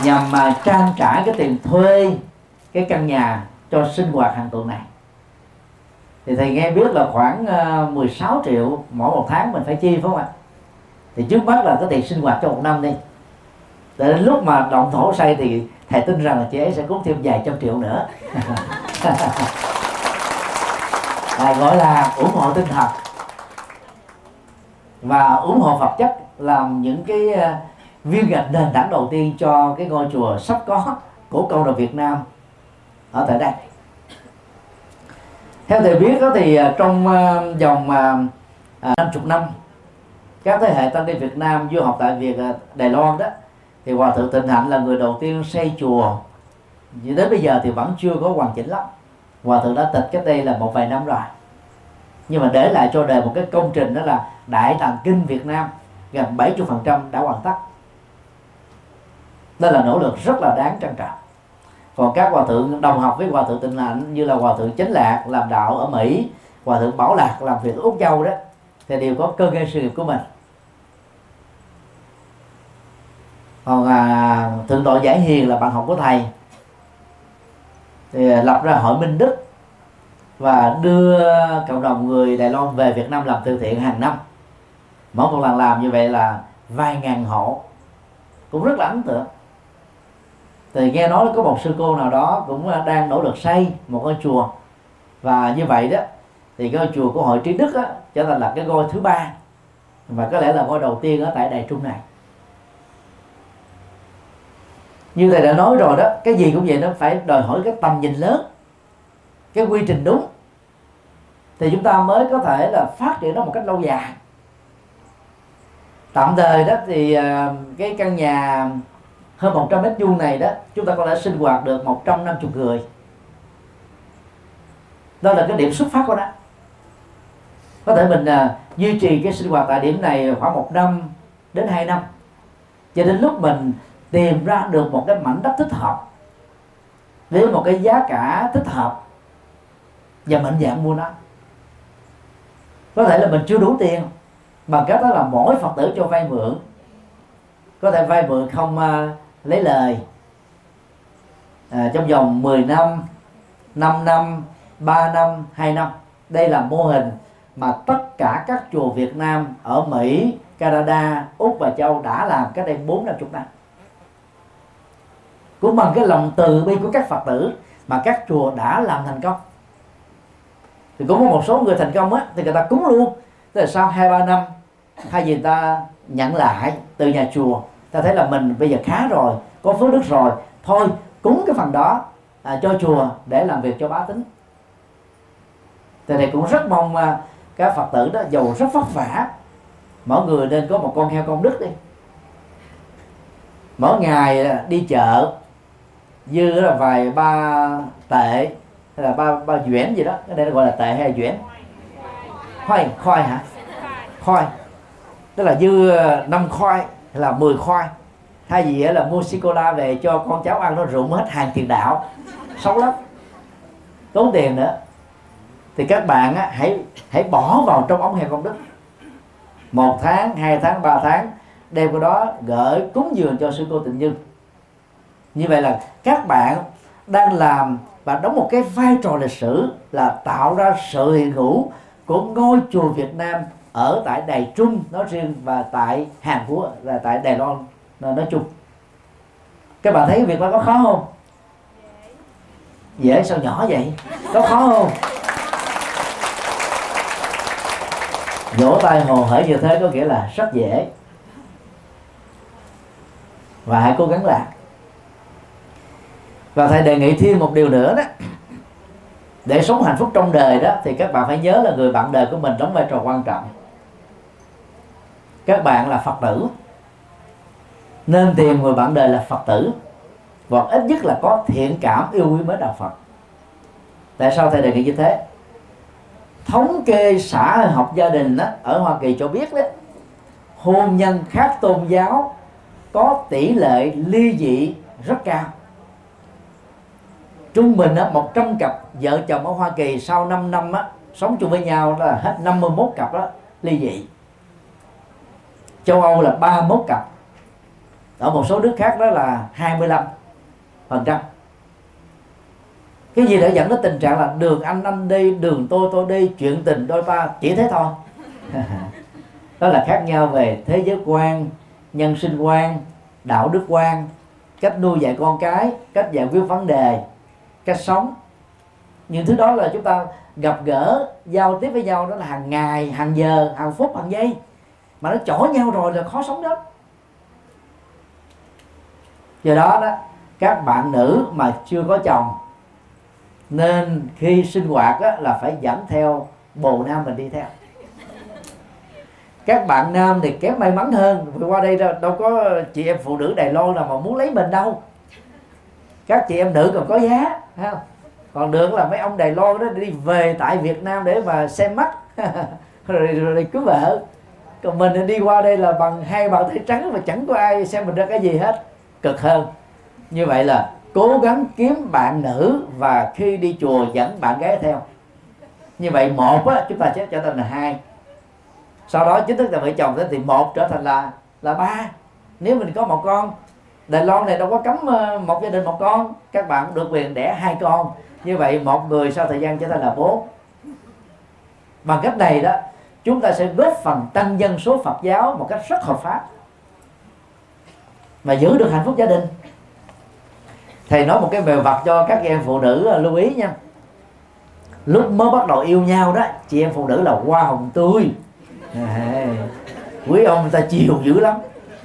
Nhằm mà trang trải cái tiền thuê cái căn nhà cho sinh hoạt hàng tuần này. Thì thầy nghe biết là khoảng 16 triệu mỗi một tháng mình phải chi phải không ạ? Thì trước mắt là có tiền sinh hoạt trong một năm đi. Để đến lúc mà động thổ xây thì thầy tin rằng là chị ấy sẽ cúng thêm vài trăm triệu nữa. Thầy gọi là ủng hộ tinh thần. Và ủng hộ vật chất làm những cái ờ, viên gạch nền tảng đầu tiên cho cái ngôi chùa sắp có của cộng đồng Việt Nam ở tại đây. Theo thầy biết đó thì ờ, trong ờ, vòng năm chục năm các thế hệ tăng ni Việt Nam du học tại Việt à, Đài Loan đó, thì hòa thượng Tịnh Hạnh là người đầu tiên xây chùa. Đến bây giờ thì vẫn chưa có hoàn chỉnh lắm. Hòa thượng đã tịch cách đây là một vài năm rồi. Nhưng mà để lại cho đời một cái công trình đó là đại tạng kinh Việt Nam, gần 70% đã hoàn tất. Đó là nỗ lực rất là đáng trân trọng. Còn các hòa thượng đồng học với hòa thượng tịnh hạnh như là hòa thượng chánh lạc làm đạo ở mỹ, hòa thượng bảo lạc làm việc ở úc châu đó, thì đều có cơ gây sự nghiệp của mình. Còn à, thượng tọa giải hiền là bạn học của thầy. Thì à, lập ra hội minh đức và đưa cộng đồng người Đài Loan về Việt Nam làm từ thiện hàng năm. Mỗi một lần làm như vậy là vài ngàn hộ. Cũng rất là ấn tượng. Thì nghe nói có một sư cô nào đó cũng đang nỗ lực xây một ngôi chùa. Và như vậy đó thì cái ngôi chùa của hội trí đức á, trở thành là cái ngôi thứ ba. Và có lẽ là ngôi đầu tiên ở tại đài trung này như thầy đã nói rồi đó cái gì cũng vậy nó phải đòi hỏi cái tầm nhìn lớn cái quy trình đúng. Thì chúng ta mới có thể là phát triển nó một cách lâu dài. Tạm thời đó thì à, cái căn nhà hơn 100 mét vuông này đó chúng ta có thể sinh hoạt được 150 người. Đó là cái điểm xuất phát của nó. Có thể mình uh, duy trì cái sinh hoạt tại điểm này khoảng một năm đến hai năm. Cho đến lúc mình tìm ra được một cái mảnh đất thích hợp. Với một cái giá cả thích hợp và mạnh dạng mua nó. Có thể là mình chưa đủ tiền bằng cách đó là mỗi phật tử cho vay mượn. Có thể vay mượn không uh, lấy lời. À, trong vòng 10 năm 5 năm 3 năm 2 năm. Đây là mô hình mà tất cả các chùa Việt Nam ở Mỹ Canada Úc và Châu đã làm cách đây bốn năm chục năm cũng bằng cái lòng từ bi của các Phật tử mà các chùa đã làm thành công. Thì cũng có một số người thành công á thì người ta cúng luôn. Tức là sau hai ba năm thay vì ta nhận lại từ nhà chùa ta thấy là mình bây giờ khá rồi có phước đức rồi thôi cúng cái phần đó à, cho chùa để làm việc cho bá tính. Thì này cũng rất mong à, các phật tử đó giàu rất vất vả mỗi người nên có một con heo công đức đi. Mỗi ngày à, đi chợ dư là vài ba tệ hay là ba ba duyễn gì đó. Cái đây gọi là tệ hay là duyễn? Khoai khoai hả? Khoai. Tức là dư ờ, năm khoai hay là 10 khoai. Thay vì là mua sô cô la về cho con cháu ăn nó rụng hết hàng tiền đạo. Xấu lắm. Tốn tiền nữa. Thì các bạn á, hãy hãy bỏ vào trong ống heo công đức một tháng hai tháng ba tháng đem cái đó gửi cúng dường cho sư cô tịnh dương như vậy là các bạn đang làm và đóng một cái vai trò lịch sử là tạo ra sự hiện hữu của ngôi chùa Việt Nam ở tại Đài Trung nói riêng và tại Hàn Quốc, là tại Đài Loan, nói chung. Các bạn thấy việc đó có khó không? Dễ, sao nhỏ vậy? Có khó không? Vỗ tay hồ hởi như thế có nghĩa là rất dễ. Và hãy cố gắng làm và thầy đề nghị thêm một điều nữa đó. Để sống hạnh phúc trong đời đó thì các bạn phải nhớ là người bạn đời của mình đóng vai trò quan trọng. Các bạn là phật tử. Nên tìm người bạn đời là phật tử. Hoặc ít nhất là có thiện cảm yêu quý mới đạo phật. Tại sao thầy đề nghị như thế? Thống kê xã học gia đình đó, ở hoa kỳ cho biết đấy hôn nhân khác tôn giáo có tỷ lệ ly dị rất cao trung bình á, 100 cặp vợ chồng ở Hoa Kỳ sau 5 năm á, sống chung với nhau là hết 51 cặp đó ly dị. Châu Âu là 31 cặp. Ở một số nước khác đó là 25 phần trăm. Cái gì đã dẫn đến tình trạng là đường anh anh đi đường tôi tôi đi chuyện tình đôi ta chỉ thế thôi. Đó là khác nhau về thế giới quan nhân sinh quan đạo đức quan cách nuôi dạy con cái cách giải quyết vấn đề cách sống. Những thứ đó là chúng ta gặp gỡ giao tiếp với nhau đó là hàng ngày hàng giờ hàng phút hàng giây. Mà nó chỏ nhau rồi là khó sống lắm do đó đó các bạn nữ mà chưa có chồng nên khi sinh hoạt đó, là phải dẫn theo bồ nam mình đi theo. Các bạn nam thì kém may mắn hơn. Vì qua đây đâu, đâu có chị em phụ nữ đài loan nào mà muốn lấy mình đâu. Các chị em nữ còn có giá không? Còn được là mấy ông Đài Loan đó đi về tại Việt Nam để mà xem mắt. Rồi, rồi, rồi cứu vợ. Còn mình đi qua đây là bằng hai bàn tay trắng mà chẳng có ai xem mình ra cái gì hết. Cực hơn. Như vậy là cố gắng kiếm bạn nữ và khi đi chùa dẫn bạn gái theo. Như vậy một á, chúng ta sẽ trở thành là hai. Sau đó chính thức là vợ chồng thì một trở thành là là ba. Nếu mình có một con Đài Loan này đâu có cấm ờ, một gia đình một con. Các bạn được quyền đẻ hai con. Như vậy một người sau thời gian trở thành là bốn bằng cách này đó chúng ta sẽ góp phần tăng dân số Phật giáo một cách rất hợp pháp mà giữ được hạnh phúc gia đình. Thầy nói một cái mèo vật cho các em phụ nữ ờ, lưu ý nha. Lúc mới bắt đầu yêu nhau đó chị em phụ nữ là hoa hồng tươi. À, quý ông người ta chiều dữ lắm.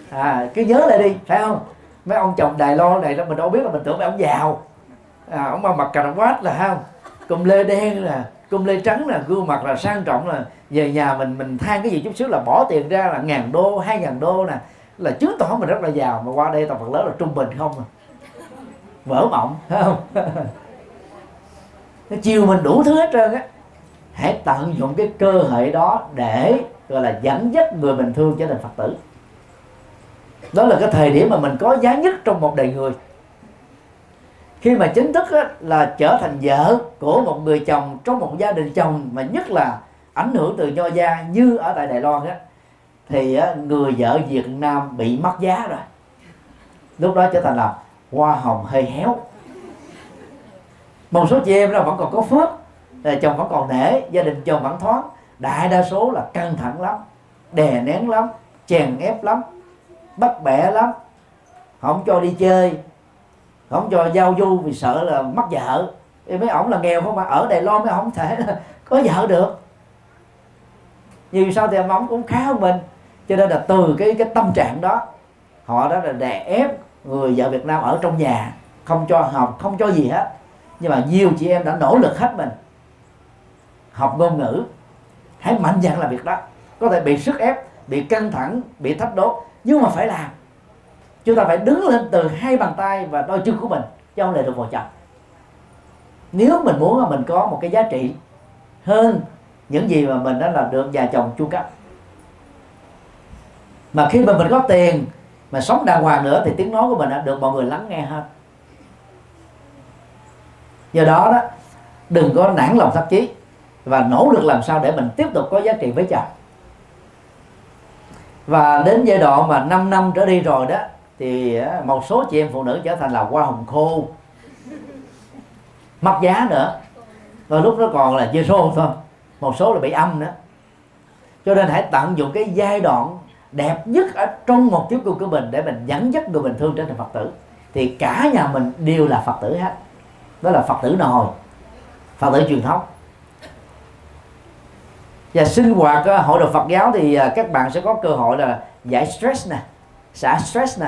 À cứ nhớ lại đi phải không? Mấy ông chồng đài loan này đó mình đâu biết là mình tưởng mấy ông giàu. À, ông mà mặc cà quát là không. Cùng lê đen là cung lê trắng là gương mặt là sang trọng là về nhà mình mình than cái gì chút xíu là bỏ tiền ra là ngàn đô hai ngàn đô nè. Là chứng tỏ mình rất là giàu mà qua đây tàu phần lớn là trung bình không à. Vỡ mộng không? Nó chiều mình đủ thứ hết trơn á. Hãy tận dụng cái cơ hội đó để gọi là dẫn dắt người bình thường trở thành phật tử đó là cái thời điểm mà mình có giá nhất trong một đời người. Khi mà chính thức á, là trở thành vợ của một người chồng trong một gia đình chồng mà nhất là ảnh hưởng từ nho gia như ở tại Đài Loan á thì á, người vợ Việt Nam bị mất giá rồi. Lúc đó trở thành là hoa hồng hơi héo. Một số chị em đó vẫn còn có phước là chồng vẫn còn nể gia đình chồng vẫn thoáng. Đại đa số là căng thẳng lắm đè nén lắm chèn ép lắm bắt bẻ lắm. Không cho đi chơi. Không cho giao du vì sợ là mất vợ. Thì mấy ổng là nghèo không mà, ở Đài Loan mới không thể có vợ được. Vì sao thì ông cũng khá hơn mình. Cho nên là từ cái cái tâm trạng đó, họ đó là đè ép người vợ Việt Nam ở trong nhà. Không cho học, không cho gì hết. Nhưng mà nhiều chị em đã nỗ lực hết mình. Học ngôn ngữ. Hãy mạnh dạn làm việc đó. Có thể bị sức ép, bị căng thẳng, bị thách đố nhưng mà phải làm. Chúng ta phải đứng lên từ hai bàn tay và đôi chân của mình cho không được vào chồng. Nếu mình muốn là mình có một cái giá trị hơn những gì mà mình đã làm được già chồng chu cấp. Mà khi mà mình có tiền mà sống đàng hoàng nữa, thì tiếng nói của mình đã được mọi người lắng nghe hơn do đó đó, đừng có nản lòng thậm chí và nỗ lực làm sao để mình tiếp tục có giá trị với chồng và đến giai đoạn mà 5 năm trở đi rồi đó, thì à, một số chị em phụ nữ trở thành là hoa hồng khô. Mất giá nữa. Và lúc đó còn là zero thôi. Một số là bị âm nữa. Cho nên hãy tận dụng cái giai đoạn đẹp nhất ở trong một kiếp cuộc của mình để mình dẫn dắt người bình thường trở thành phật tử. Thì cả nhà mình đều là phật tử hết. Đó là phật tử nồi phật tử truyền thống và sinh hoạt ờ, hội đồng Phật giáo thì ờ, các bạn sẽ có cơ hội là giải stress nè xả stress nè.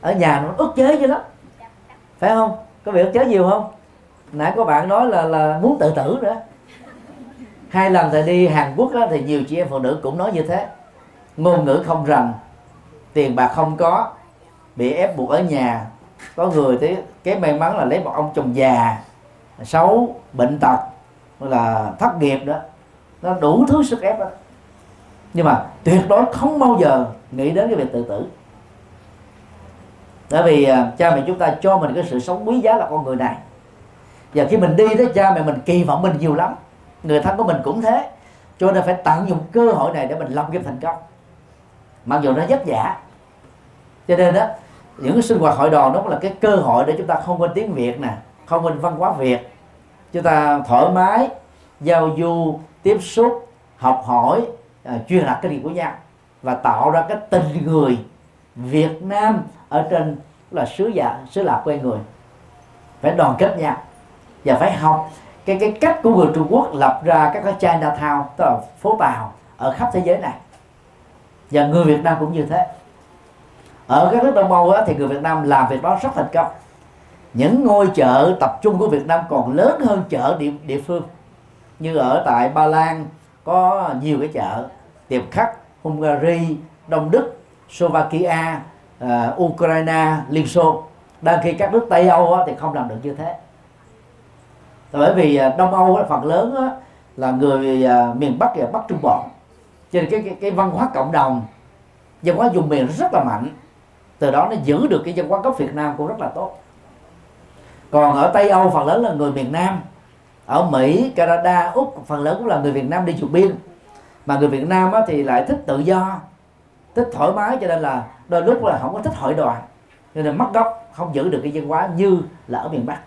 Ở nhà nó ức chế dữ lắm. Phải không? Có bị ức chế nhiều không? Nãy có bạn nói là là muốn tự tử nữa. Hai lần thầy đi Hàn Quốc đó, thì nhiều chị em phụ nữ cũng nói như thế. Ngôn ngữ không rành tiền bạc không có bị ép buộc ở nhà. Có người thì cái may mắn là lấy một ông chồng già xấu bệnh tật là thất nghiệp đó nó đủ thứ sức ép đó. Nhưng mà tuyệt đối không bao giờ nghĩ đến cái việc tự tử. Bởi vì à, cha mẹ chúng ta cho mình cái sự sống quý giá là con người này. Và khi mình đi đó cha mẹ mình kỳ vọng mình nhiều lắm, người thân của mình cũng thế. Cho nên phải tận dụng cơ hội này để mình lâm nghiệp thành công. Mặc dù nó vất vả. Cho nên đó những cái sinh hoạt hội đoàn đó là cái cơ hội để chúng ta không quên tiếng việt nè, không quên văn hóa việt. Chúng ta thoải mái, giao du tiếp xúc học hỏi à, truyền đạt cái điều của nhau và tạo ra cái tình người Việt Nam ở trên là sứ giả sứ lạc quê người. Phải đoàn kết nhau và phải học cái cái cách của người Trung Quốc lập ra các cái Chinatown tức là phố tàu ở khắp thế giới này. Và người Việt Nam cũng như thế. Ở các nước Đông Âu thì người Việt Nam làm việc đó rất thành công. Những ngôi chợ tập trung của Việt Nam còn lớn hơn chợ địa, địa phương như ở tại Ba Lan có nhiều cái chợ tiệp khắc Hungary Đông Đức Slovakia uh, Ukraine Liên Xô. Đang khi các nước Tây Âu á, thì không làm được như thế. Bởi vì ờ, đông âu phần lớn là người à, miền bắc và bắc trung bộ. Cho nên cái, cái cái văn hóa cộng đồng văn hóa dùng miền rất là mạnh. Từ đó nó giữ được cái văn hóa gốc Việt Nam cũng rất là tốt. Còn ở Tây Âu phần lớn là người miền Nam ở Mỹ, Canada, Úc, phần lớn cũng là người Việt Nam đi chuột biên. Mà người Việt Nam thì lại thích tự do, thích thoải mái, cho nên là đôi lúc là không có thích hội đoàn. Cho nên mất gốc, không giữ được cái văn hóa như là ở miền Bắc.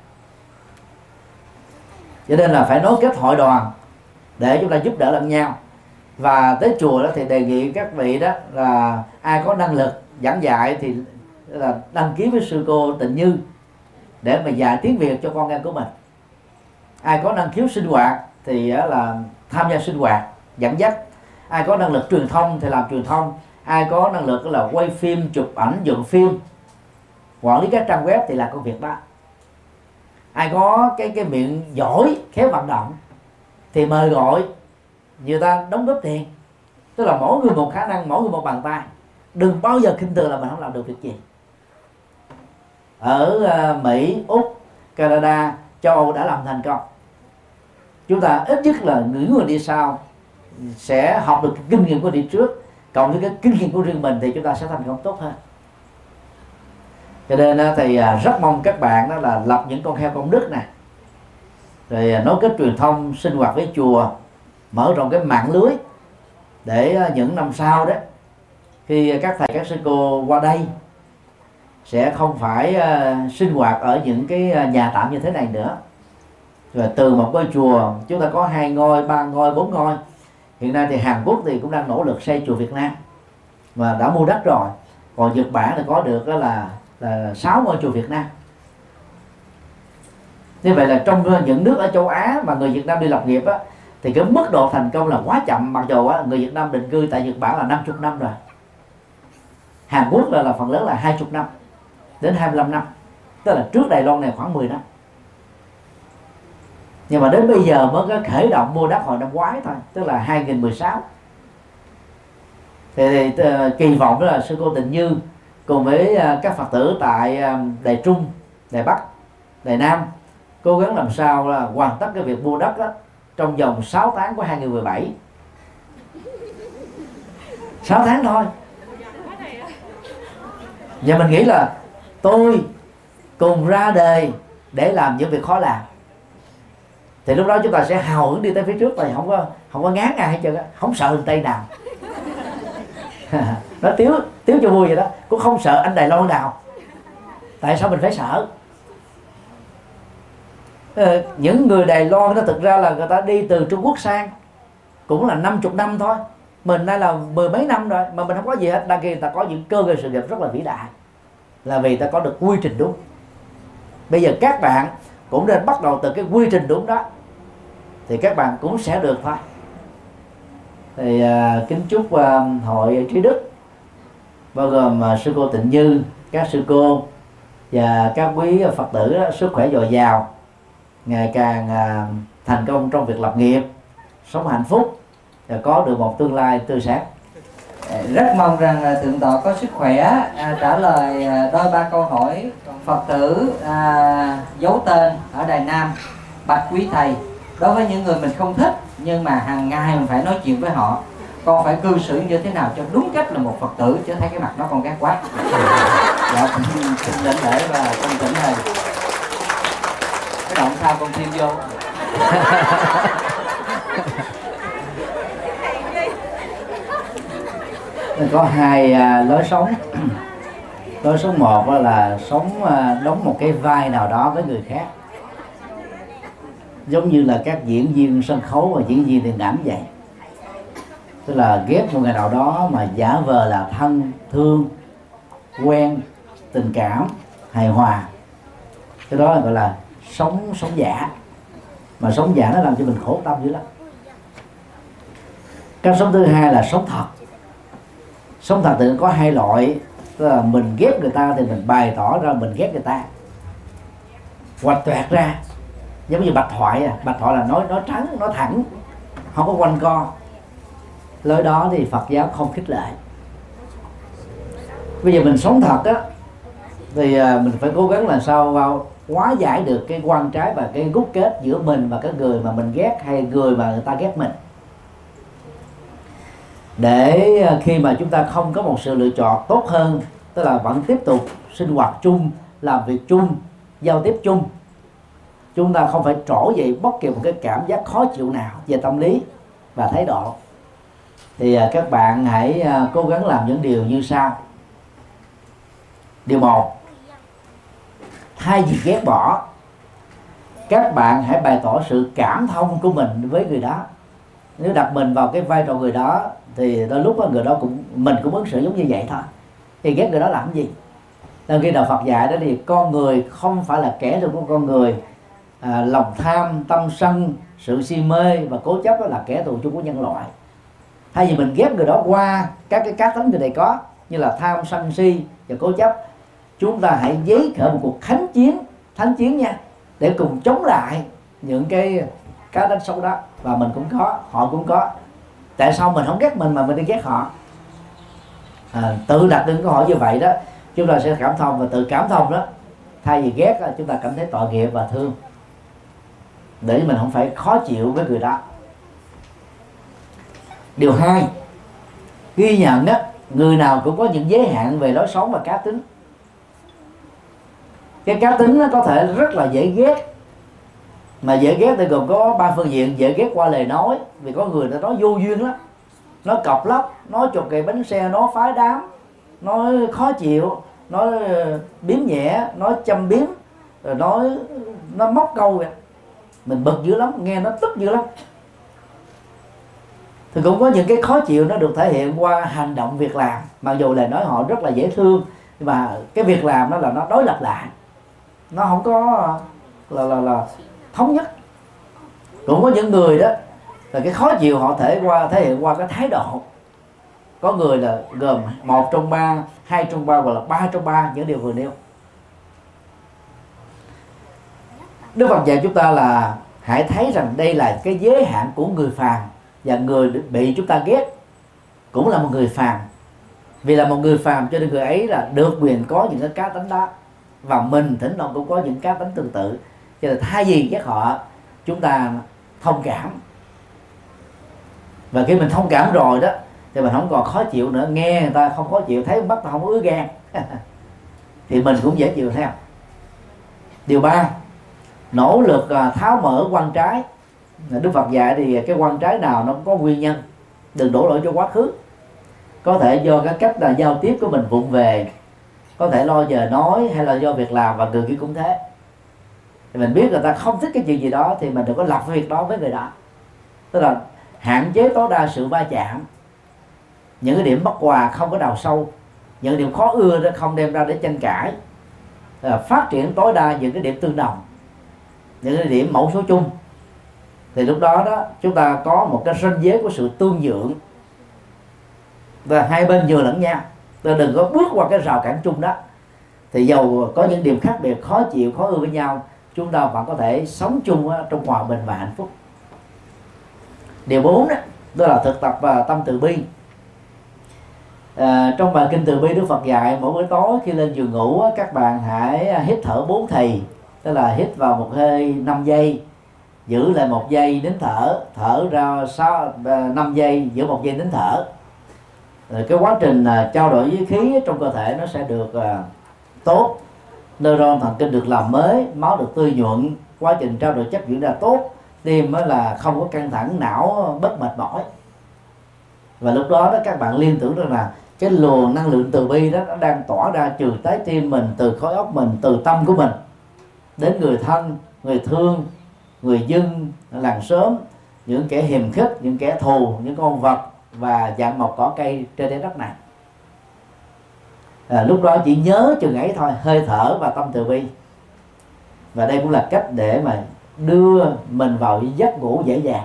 Cho nên là phải nối kết hội đoàn để chúng ta giúp đỡ lẫn nhau. Và tới chùa đó thì đề nghị các vị đó là ai có năng lực giảng dạy thì là đăng ký với sư cô Tịnh Như để mà dạy tiếng Việt cho con em của mình ai có năng khiếu sinh hoạt thì là tham gia sinh hoạt, dẫn dắt. Ai có năng lực truyền thông thì làm truyền thông. Ai có năng lực là quay phim, chụp ảnh, dựng phim. Quản lý các trang web thì là công việc đó. Ai có cái cái miệng giỏi, khéo vận động thì mời gọi. Người ta đóng góp tiền. Tức là mỗi người một khả năng, mỗi người một bàn tay. Đừng bao giờ khinh thường là mình không làm được việc gì. Ở à, Mỹ, Úc, Canada, châu Âu đã làm thành công chúng ta ít nhất là những người đi sau sẽ học được kinh nghiệm của đi trước. Cộng với cái kinh nghiệm của riêng mình thì chúng ta sẽ thành công tốt hơn. Cho nên thì à, rất mong các bạn đó là lập những con heo công đức này. Rồi à, nối kết truyền thông, sinh hoạt với chùa, mở rộng cái mạng lưới để à, những năm sau đó, khi các thầy, các sư cô qua đây sẽ không phải sinh hoạt ở những cái nhà tạm như thế này nữa rồi từ một ngôi chùa chúng ta có hai ngôi ba ngôi bốn ngôi. Hiện nay thì Hàn Quốc thì cũng đang nỗ lực xây chùa Việt Nam và đã mua đất rồi. Còn Nhật Bản thì có được đó là là sáu ngôi chùa Việt Nam. Như vậy là trong những nước ở châu Á mà người Việt Nam đi lập nghiệp á, thì cái mức độ thành công là quá chậm. Mặc dù á, người Việt Nam định cư tại Nhật Bản là 50 năm rồi. Hàn Quốc là, là phần lớn là 20 năm đến 25 năm. Tức là trước Đài Loan này khoảng 10 năm nhưng mà đến bây giờ mới có khởi động mua đất hồi năm ngoái thôi tức là 2016 thì, thì ờ, kỳ vọng đó là sư cô Tình Như cùng với uh, các Phật tử tại uh, Đài Trung, Đài Bắc, Đài Nam cố gắng làm sao là hoàn tất cái việc mua đất đó trong vòng 6 tháng của 2017 6 tháng thôi. Và mình nghĩ là tôi cùng ra đời để làm những việc khó làm thì lúc đó chúng ta sẽ hào hứng đi tới phía trước và không có không có ngán ai hết trơn không sợ hình tây nào. Nó tiếu tiếu cho vui vậy đó, cũng không sợ anh đài loan nào. Tại sao mình phải sợ? Ờ, những người đài loan đó thực ra là người ta đi từ trung quốc sang, cũng là 50 năm thôi. Mình nay là mười mấy năm rồi, mà mình không có gì hết. Đăng ký người ta có những cơ hội sự nghiệp rất là vĩ đại, là vì ta có được quy trình đúng. Bây giờ các bạn cũng nên bắt đầu từ cái quy trình đúng đó. Thì các bạn cũng sẽ được thôi. Thì à, kính chúc à, hội trí đức bao gồm à, sư cô tịnh như các sư cô và các quý phật tử đó, sức khỏe dồi dào ngày càng à, thành công trong việc lập nghiệp sống hạnh phúc và có được một tương lai tươi sáng rất mong rằng à, thượng tọa có sức khỏe à, trả lời à, đôi ba câu hỏi phật tử à, giấu tên ở đài nam bạch quý thầy. Đối với những người mình không thích nhưng mà hàng ngày mình phải nói chuyện với họ con phải cư xử như thế nào cho đúng cách là một phật tử chứ thấy cái mặt nó con ghét quá. Dạ xin lĩnh lễ và con tỉnh thầy. Cái động sao con thêm vô? có hai à, lối sống. Lối sống một là sống à, đóng một cái vai nào đó với người khác. Giống như là các diễn viên sân khấu và diễn viên điện ảnh vậy. Tức là ghép một người nào đó mà giả vờ là thân, thương, quen, tình cảm, hài hòa. Cái đó là gọi là sống sống giả. Mà sống giả nó làm cho mình khổ tâm dữ lắm. Cách sống thứ hai là sống thật sống thật thì có hai loại. Tức là mình ghét người ta thì mình bày tỏ ra mình ghét người ta. Hoạch toẹt ra. Giống như bạch thoại à. Bạch thoại là nói nói trắng, nói thẳng. Không có quanh co. Lối đó thì phật giáo không khích lệ. Bây giờ mình sống thật á, thì à, mình phải cố gắng làm sao vào hóa giải được cái quan trái và cái gút kết giữa mình và cái người mà mình ghét hay người mà người ta ghét mình để à, khi mà chúng ta không có một sự lựa chọn tốt hơn, tức là vẫn tiếp tục sinh hoạt chung, làm việc chung, giao tiếp chung, chúng ta không phải trổ dậy bất kỳ một cái cảm giác khó chịu nào về tâm lý và thái độ. Thì à, các bạn hãy à, cố gắng làm những điều như sau. Điều một, thay vì ghét bỏ, các bạn hãy bày tỏ sự cảm thông của mình với người đó. Nếu đặt mình vào cái vai trò người đó thì đôi lúc người đó cũng mình cũng ứng xử giống như vậy thôi. Thì ghét người đó làm gì? Nên khi đạo Phật dạy đó thì con người không phải là kẻ thù của con người à, lòng tham tâm sân sự si mê và cố chấp đó là kẻ thù chung của nhân loại. Thay vì mình ghét người đó qua các cái cá tính người này có như là tham sân si và cố chấp chúng ta hãy giấy khởi một cuộc khánh chiến thánh chiến nha để cùng chống lại những cái cá tính xấu đó. Và mình cũng có họ cũng có tại sao mình không ghét mình mà mình đi ghét họ? À, tự đặt những câu hỏi như vậy đó chúng ta sẽ cảm thông và tự cảm thông đó. Thay vì ghét à, chúng ta cảm thấy tội nghiệp và thương. Để mình không phải khó chịu với người đó. Điều hai ghi nhận đó người nào cũng có những giới hạn về lối sống và cá tính. Cái cá tính nó có thể rất là dễ ghét mà dễ ghét thì gồm có ba phương diện. Dễ ghét qua lời nói, vì có người ta nói vô duyên lắm. Nó cọc lóc, nó chục cây bánh xe, nó phái đám, nó khó chịu, nó ờ, biếm nhẹ, nó châm biếm ờ, rồi nói nó móc câu vậy. Mình bực dữ lắm, nghe nó tức dữ lắm. Thì cũng có những cái khó chịu nó được thể hiện qua hành động việc làm. Mặc dù là nói họ rất là dễ thương, nhưng mà cái việc làm đó là nó đối lập lại. Nó không có, là là là thống nhất. Cũng có những người đó là cái khó chịu họ thể qua, thể hiện qua cái thái độ. Có người là gồm một trong ba, hai trong ba hoặc là ba trong ba những điều vừa nêu. Đức Phật dạy chúng ta là hãy thấy rằng đây là cái giới hạn của người phàm và người bị chúng ta ghét cũng là một người phàm. Vì là một người phàm cho nên người ấy là được quyền có những cái cá tính đó và mình thỉnh thoảng cũng có những cá tính tương tự cho nên thay vì ghét họ, chúng ta thông cảm. Và khi mình thông cảm rồi đó, thì mình không còn khó chịu nữa. Nghe người ta không khó chịu, thấy mắt ta không ứa gan. Thì mình cũng dễ chịu theo. Điều ba, nỗ lực à, tháo mở quan trái. Đức phật dạy thì cái quan trái nào nó cũng có nguyên nhân. Đừng đổ lỗi cho quá khứ. Có thể do cái cách là giao tiếp của mình vụng về. Có thể lo giờ nói hay là do việc làm và người kia cũng thế thì mình biết người ta không thích cái chuyện gì đó thì mình đừng có lập việc đó với người đó. Tức là hạn chế tối đa sự va chạm. Những cái điểm bất hòa không có đào sâu. Những điểm khó ưa đó không đem ra để tranh cãi. Phát triển tối đa những cái điểm tương đồng. Những cái điểm mẫu số chung. Thì lúc đó đó, chúng ta có một cái ranh giới của sự tương nhượng và hai bên vừa lẫn nhau. Ta đừng có bước qua cái rào cản chung đó. Thì dầu có những điểm khác biệt, khó chịu, khó ưa với nhau chúng ta vẫn có thể sống chung trong hòa bình và hạnh phúc. Điều bốn đó đó là thực tập và tâm từ bi. À, trong bài kinh từ bi đức phật dạy mỗi buổi tối khi lên giường ngủ các bạn hãy à, hít thở bốn thì tức là hít vào một hơi 5 giây giữ lại một giây đến thở thở ra sáu à, năm giây giữ một giây đến thở. Rồi cái quá trình à, trao đổi với khí trong cơ thể nó sẽ được tốt neuron thần kinh được làm mới, máu được tươi nhuận, quá trình trao đổi chất diễn ra tốt, tim mới là không có căng thẳng, não bất mệt mỏi. Và lúc đó đó các bạn liên tưởng rằng là cái luồng năng lượng từ bi đó, nó đang tỏa ra từ trái tim mình, từ khối óc mình, từ tâm của mình. Đến người thân, người thương, người dân, làng xóm, những kẻ hiềm khích, những kẻ thù, những con vật và dạng mọc cỏ cây trên trái đất này à, lúc đó chỉ nhớ chừng ấy thôi hơi thở và tâm từ bi. Và đây cũng là cách để mà đưa mình vào giấc ngủ dễ dàng.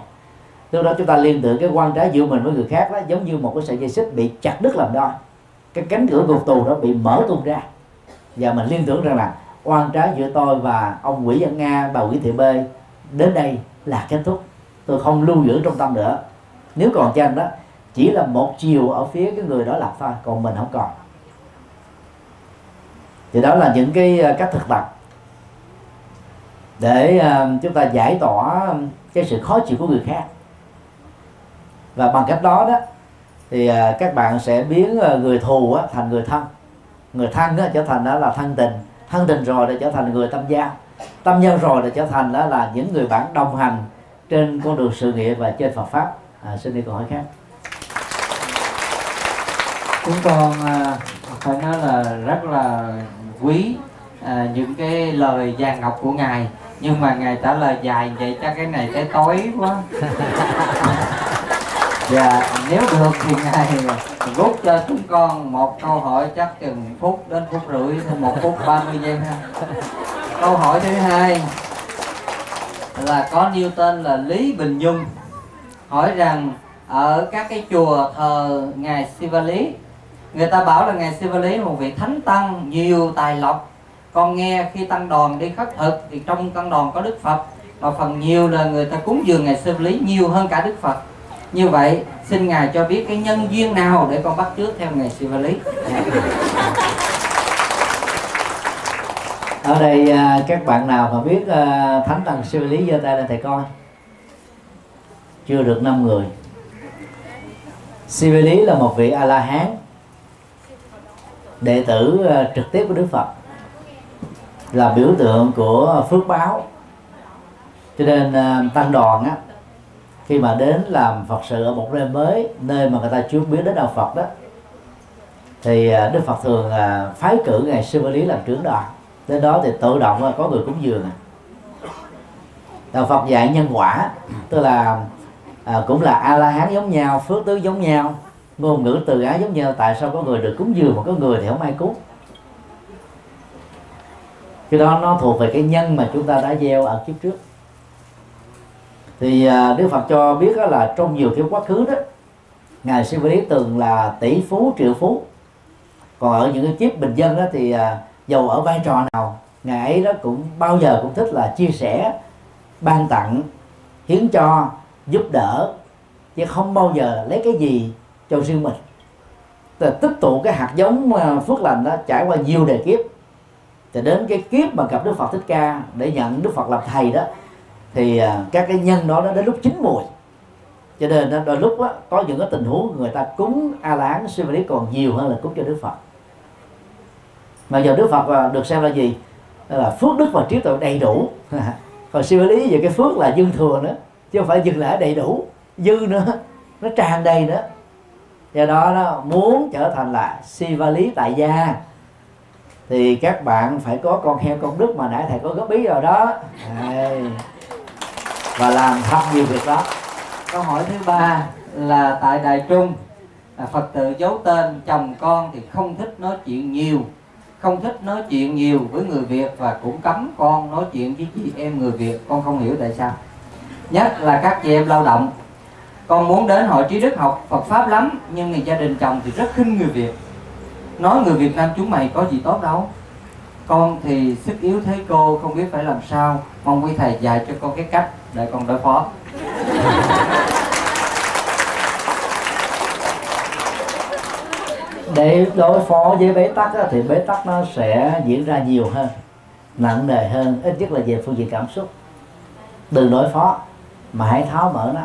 Lúc đó chúng ta liên tưởng cái quan trái giữa mình với người khác đó giống như một cái sợi dây xích bị chặt đứt làm đôi cái cánh cửa ngục tù đó bị mở tung ra. Và mình liên tưởng rằng là oan trái giữa tôi và ông quỷ dân nga bà quỷ thị b đến đây là kết thúc. Tôi không lưu giữ trong tâm nữa. Nếu còn chăng đó chỉ là một chiều ở phía cái người đó là thôi còn mình không còn thì đó là những cái ờ, cách thực tập. Để ờ, chúng ta giải tỏa ờ, cái sự khó chịu của người khác. Và bằng cách đó đó thì các bạn sẽ biến người thù thành người thân. Người thân đó trở thành đó là thân tình thân tình rồi để trở thành người tâm giao. Tâm giao rồi để trở thành đó là những người bạn đồng hành trên con đường sự nghiệp và trên Phật pháp. À, xin đi câu hỏi khác. Chúng con phải nói là rất là quý à, những cái lời vàng ngọc của ngài. Nhưng mà ngài trả lời dài vậy chắc cái này tới tối quá. Dạ nếu được thì ngài rút cho chúng con một câu hỏi chắc chừng phút đến phút rưỡi một phút 30 giây ha. Câu hỏi thứ hai là có nêu tên là Lý Bình Dung hỏi rằng ở các cái chùa thờ ngài Siva Lý người ta bảo là ngài Sivali một vị thánh tăng nhiều tài lộc. Con nghe khi tăng đoàn đi khất thực thì trong tăng đoàn có Đức Phật, mà phần nhiều là người ta cúng dường ngài Siva Lý nhiều hơn cả Đức Phật. Như vậy, xin ngài cho biết cái nhân duyên nào để con bắt trước theo ngài Siva Lý ở đây à, các bạn nào mà biết à, thánh tăng siêu lý giơ tay lên thầy coi chưa được 5 người. Siêu lý là một vị a la hán đệ tử ờ, trực tiếp của đức phật là biểu tượng của phước báo. Cho nên ờ, tăng đoàn á khi mà đến làm phật sự ở một nơi mới nơi mà người ta chưa biết đến đạo phật đó thì ờ, đức phật thường phái cử ngài sư lý làm trưởng đoàn. Đến đó thì tự động có người cúng dường. Đạo phật dạy nhân quả tức là à, cũng là a la hán giống nhau phước tứ giống nhau ngôn ngữ từ ái giống nhau, tại sao có người được cúng dường mà có người thì không ai cúng? Cái đó nó thuộc về cái nhân mà chúng ta đã gieo ở kiếp trước. Thì à, đức phật cho biết đó là trong nhiều kiếp quá khứ đó, ngài sư lý từng là tỷ phú, triệu phú. Còn ở những cái kiếp bình dân đó thì à, dầu ở vai trò nào, ngài ấy đó cũng bao giờ cũng thích là chia sẻ, ban tặng, hiến cho, giúp đỡ, chứ không bao giờ lấy cái gì cho riêng mình. Là tích tụ cái hạt giống ờ, phước lành đó trải qua nhiều đề kiếp. Thì đến cái kiếp mà gặp Đức Phật Thích Ca để nhận Đức Phật làm thầy đó thì ờ, các cái nhân đó nó đến lúc chín mùi. Cho nên đôi lúc đó, có những cái tình huống người ta cúng a lán, hán siêu lý còn nhiều hơn là cúng cho Đức Phật. Mà giờ đức phật ờ, được xem là gì? Là phước đức và trí tuệ đầy đủ. Còn siêu lý về cái phước là dư thừa nữa chứ không phải dừng lại đầy đủ dư nữa nó tràn đầy nữa do đó đó, muốn trở thành là siva lý tại gia, thì các bạn phải có con heo công đức mà nãy thầy có góp ý rồi đó. Đây. và làm thật nhiều việc đó câu hỏi thứ ba là tại đài trung à, phật tử giấu tên chồng con thì không thích nói chuyện nhiều, không thích nói chuyện nhiều với người Việt và cũng cấm con nói chuyện với chị em người Việt. Con không hiểu tại sao. Nhất là các chị em lao động con muốn đến hội trí đức học Phật pháp lắm nhưng người gia đình chồng thì rất khinh người Việt. Nói người Việt Nam chúng mày có gì tốt đâu. Con thì sức yếu thế cô không biết phải làm sao. Mong quý thầy dạy cho con cái cách để con đối phó. Để đối phó với bế tắc á, thì bế tắc nó sẽ diễn ra nhiều hơn nặng nề hơn ít nhất là về phương diện cảm xúc. Đừng đối phó mà hãy tháo mở nó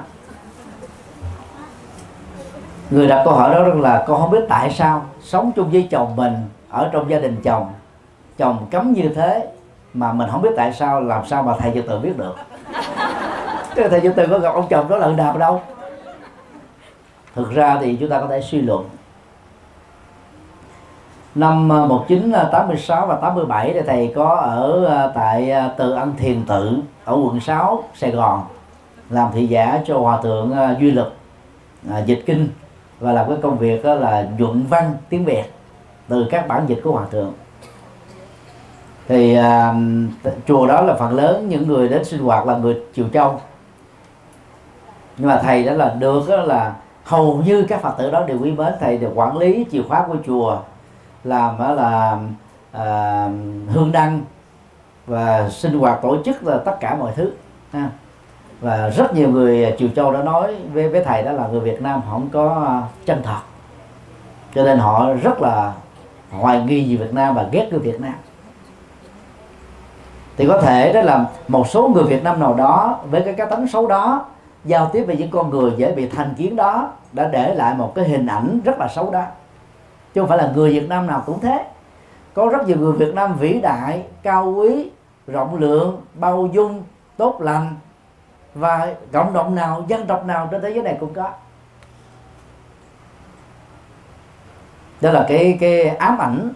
người đặt câu hỏi đó rằng là con không biết tại sao sống chung với chồng mình ở trong gia đình chồng chồng cấm như thế mà mình không biết tại sao, làm sao mà thầy cho tự biết được? Thế thầy cho tự có gặp ông chồng đó lần nào đâu. Thực ra thì chúng ta có thể suy luận. Năm à, 1986 và 87 thì thầy có ở à, tại à, từ ăn thiền tự ở quận 6 Sài Gòn, làm thị giả cho hòa thượng duy lực dịch kinh và làm cái công việc đó là nhuận văn tiếng Việt từ các bản dịch của hòa thượng thì uh, chùa đó là phần lớn những người đến sinh hoạt là người triều châu nhưng mà thầy đó là được đó là hầu như các phật tử đó đều quý mến thầy được quản lý chìa khóa của chùa làm đó là uh, hương đăng và sinh hoạt tổ chức là tất cả mọi thứ ha và rất nhiều người à, triều châu đã nói với với thầy đó là người Việt Nam không có à, chân thật. Cho nên họ rất là hoài nghi về Việt Nam và ghét người Việt Nam. Thì có thể đó là một số người Việt Nam nào đó với cái cá tính xấu đó giao tiếp với những con người dễ bị thành kiến đó đã để lại một cái hình ảnh rất là xấu đó. Chứ không phải là người Việt Nam nào cũng thế. Có rất nhiều người Việt Nam vĩ đại, cao quý, rộng lượng, bao dung, tốt lành và cộng đồng nào dân tộc nào trên thế giới này cũng có. Đó là cái cái ám ảnh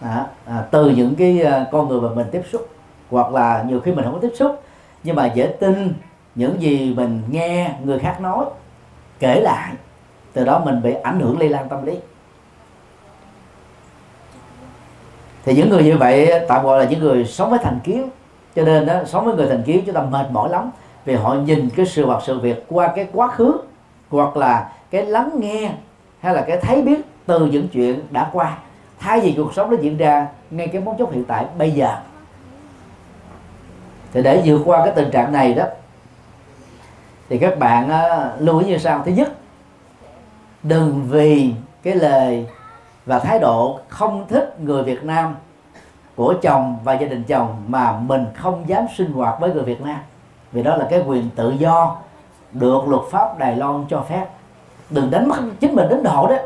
à, à, từ những cái à, con người mà mình tiếp xúc. Hoặc là nhiều khi mình không có tiếp xúc nhưng mà dễ tin những gì mình nghe người khác nói kể lại. Từ đó mình bị ảnh hưởng lây lan tâm lý. Thì những người như vậy tạm gọi là những người sống với thành kiến. Cho nên đó sống với người thành kiến chúng ta mệt mỏi lắm vì họ nhìn cái sự vật sự việc qua cái quá khứ hoặc là cái lắng nghe hay là cái thấy biết từ những chuyện đã qua. Thay vì cuộc sống nó diễn ra ngay cái mấu chốc hiện tại bây giờ. Thì để vượt qua cái tình trạng này đó thì các bạn uh, lưu ý như sau. Thứ nhất đừng vì cái lời và thái độ không thích người Việt Nam của chồng và gia đình chồng mà mình không dám sinh hoạt với người Việt Nam vì đó là cái quyền tự do được luật pháp Đài Loan cho phép. Đừng đánh mất, chính mình đến độ đó.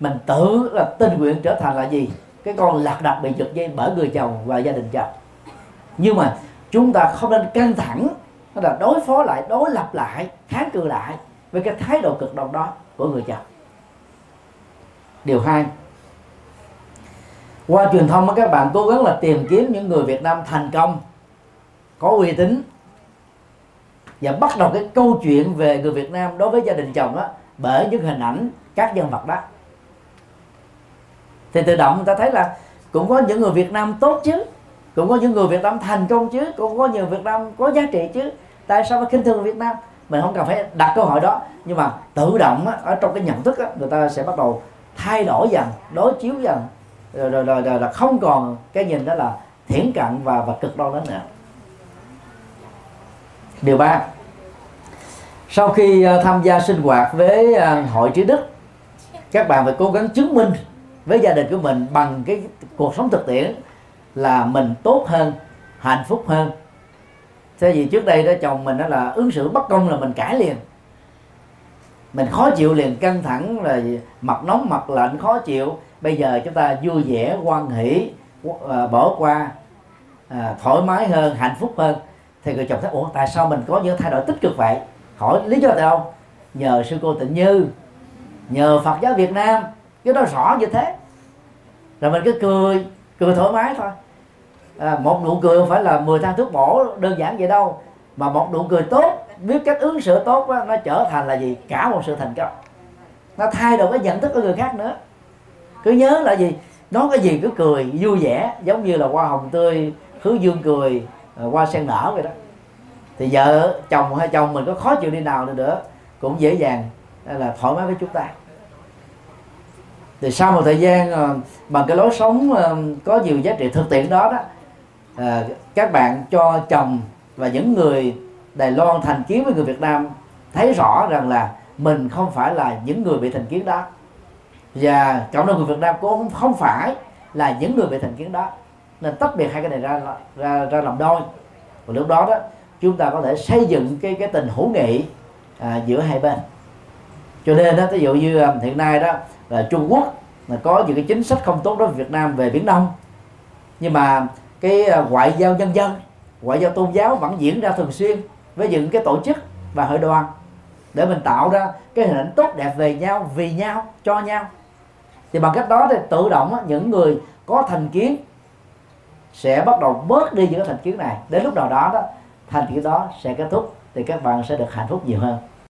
Mình tự là tình nguyện trở thành là gì? Cái con lạc đặt bị giật dây bởi người chồng và gia đình chồng nhưng mà chúng ta không nên căng thẳng là đối phó lại, đối lập lại, kháng cự lại với cái thái độ cực đoan đó của người chồng điều hai, qua truyền thông các bạn cố gắng là tìm kiếm những người Việt Nam thành công, có uy tín và bắt đầu cái câu chuyện về người Việt Nam đối với gia đình chồng đó bởi những hình ảnh các nhân vật đó. Thì tự động người ta thấy là cũng có những người Việt Nam tốt chứ cũng có những người Việt Nam thành công chứ cũng có nhiều Việt Nam có giá trị chứ. Tại sao phải khinh thường Việt Nam? Mình không cần phải đặt câu hỏi đó. Nhưng mà tự động á, ở trong cái nhận thức á, người ta sẽ bắt đầu thay đổi dần đối chiếu dần. Rồi rồi, rồi, rồi là không còn cái nhìn đó là thiển cận và và cực đoan đó nữa điều ba. Sau khi ờ, tham gia sinh hoạt với ờ, hội trí đức các bạn phải cố gắng chứng minh với gia đình của mình bằng cái cuộc sống thực tiễn là mình tốt hơn hạnh phúc hơn. Thế vì trước đây đó chồng mình đó là ứng xử bất công là mình cãi liền. Mình khó chịu liền căng thẳng là mặt nóng mặt lạnh khó chịu. Bây giờ chúng ta vui vẻ quan hỷ ờ, bỏ qua à, thoải mái hơn hạnh phúc hơn thì người chồng thấy ủa tại sao mình có những thay đổi tích cực vậy? Hỏi lý do tại đâu nhờ sư cô tịnh như nhờ phật giáo việt nam. Cái đó rõ như thế. Rồi mình cứ cười cười thoải mái thôi. À, một nụ cười không phải là 10 thang thuốc bổ đơn giản vậy đâu mà một nụ cười tốt biết cách ứng xử tốt đó, nó trở thành là gì? Cả một sự thành công. Nó thay đổi cái nhận thức của người khác nữa. Cứ nhớ là gì? Nói cái gì cứ cười vui vẻ giống như là hoa hồng tươi hứa dương cười Ờ, hoa sen nở vậy đó. Thì vợ, chồng hay chồng mình có khó chịu đi nào nữa nữa, cũng dễ dàng là thoải mái với chúng ta. Thì sau một thời gian ờ, bằng cái lối sống ờ, có nhiều giá trị thực tiễn đó đó các bạn cho chồng và những người Đài Loan thành kiến với người Việt Nam thấy rõ rằng là mình không phải là những người bị thành kiến đó. Và cộng đồng người Việt Nam cũng không phải là những người bị thành kiến đó nên tách biệt hai cái này ra ra ra làm đôi. Và lúc đó đó chúng ta có thể xây dựng cái cái tình hữu nghị à, giữa hai bên. Cho nên đó ví dụ như à, hiện nay đó là Trung Quốc là có những cái chính sách không tốt đối với Việt Nam về Biển Đông. Nhưng mà cái à, ngoại giao nhân dân ngoại giao tôn giáo vẫn diễn ra thường xuyên với những cái tổ chức và hội đoàn để mình tạo ra cái hình ảnh tốt đẹp về nhau vì nhau cho nhau. Thì bằng cách đó thì tự động những người có thành kiến sẽ bắt đầu bớt đi những cái thành kiến này. Đến lúc nào đó đó, thành kiến đó sẽ kết thúc, thì các bạn sẽ được hạnh phúc nhiều hơn.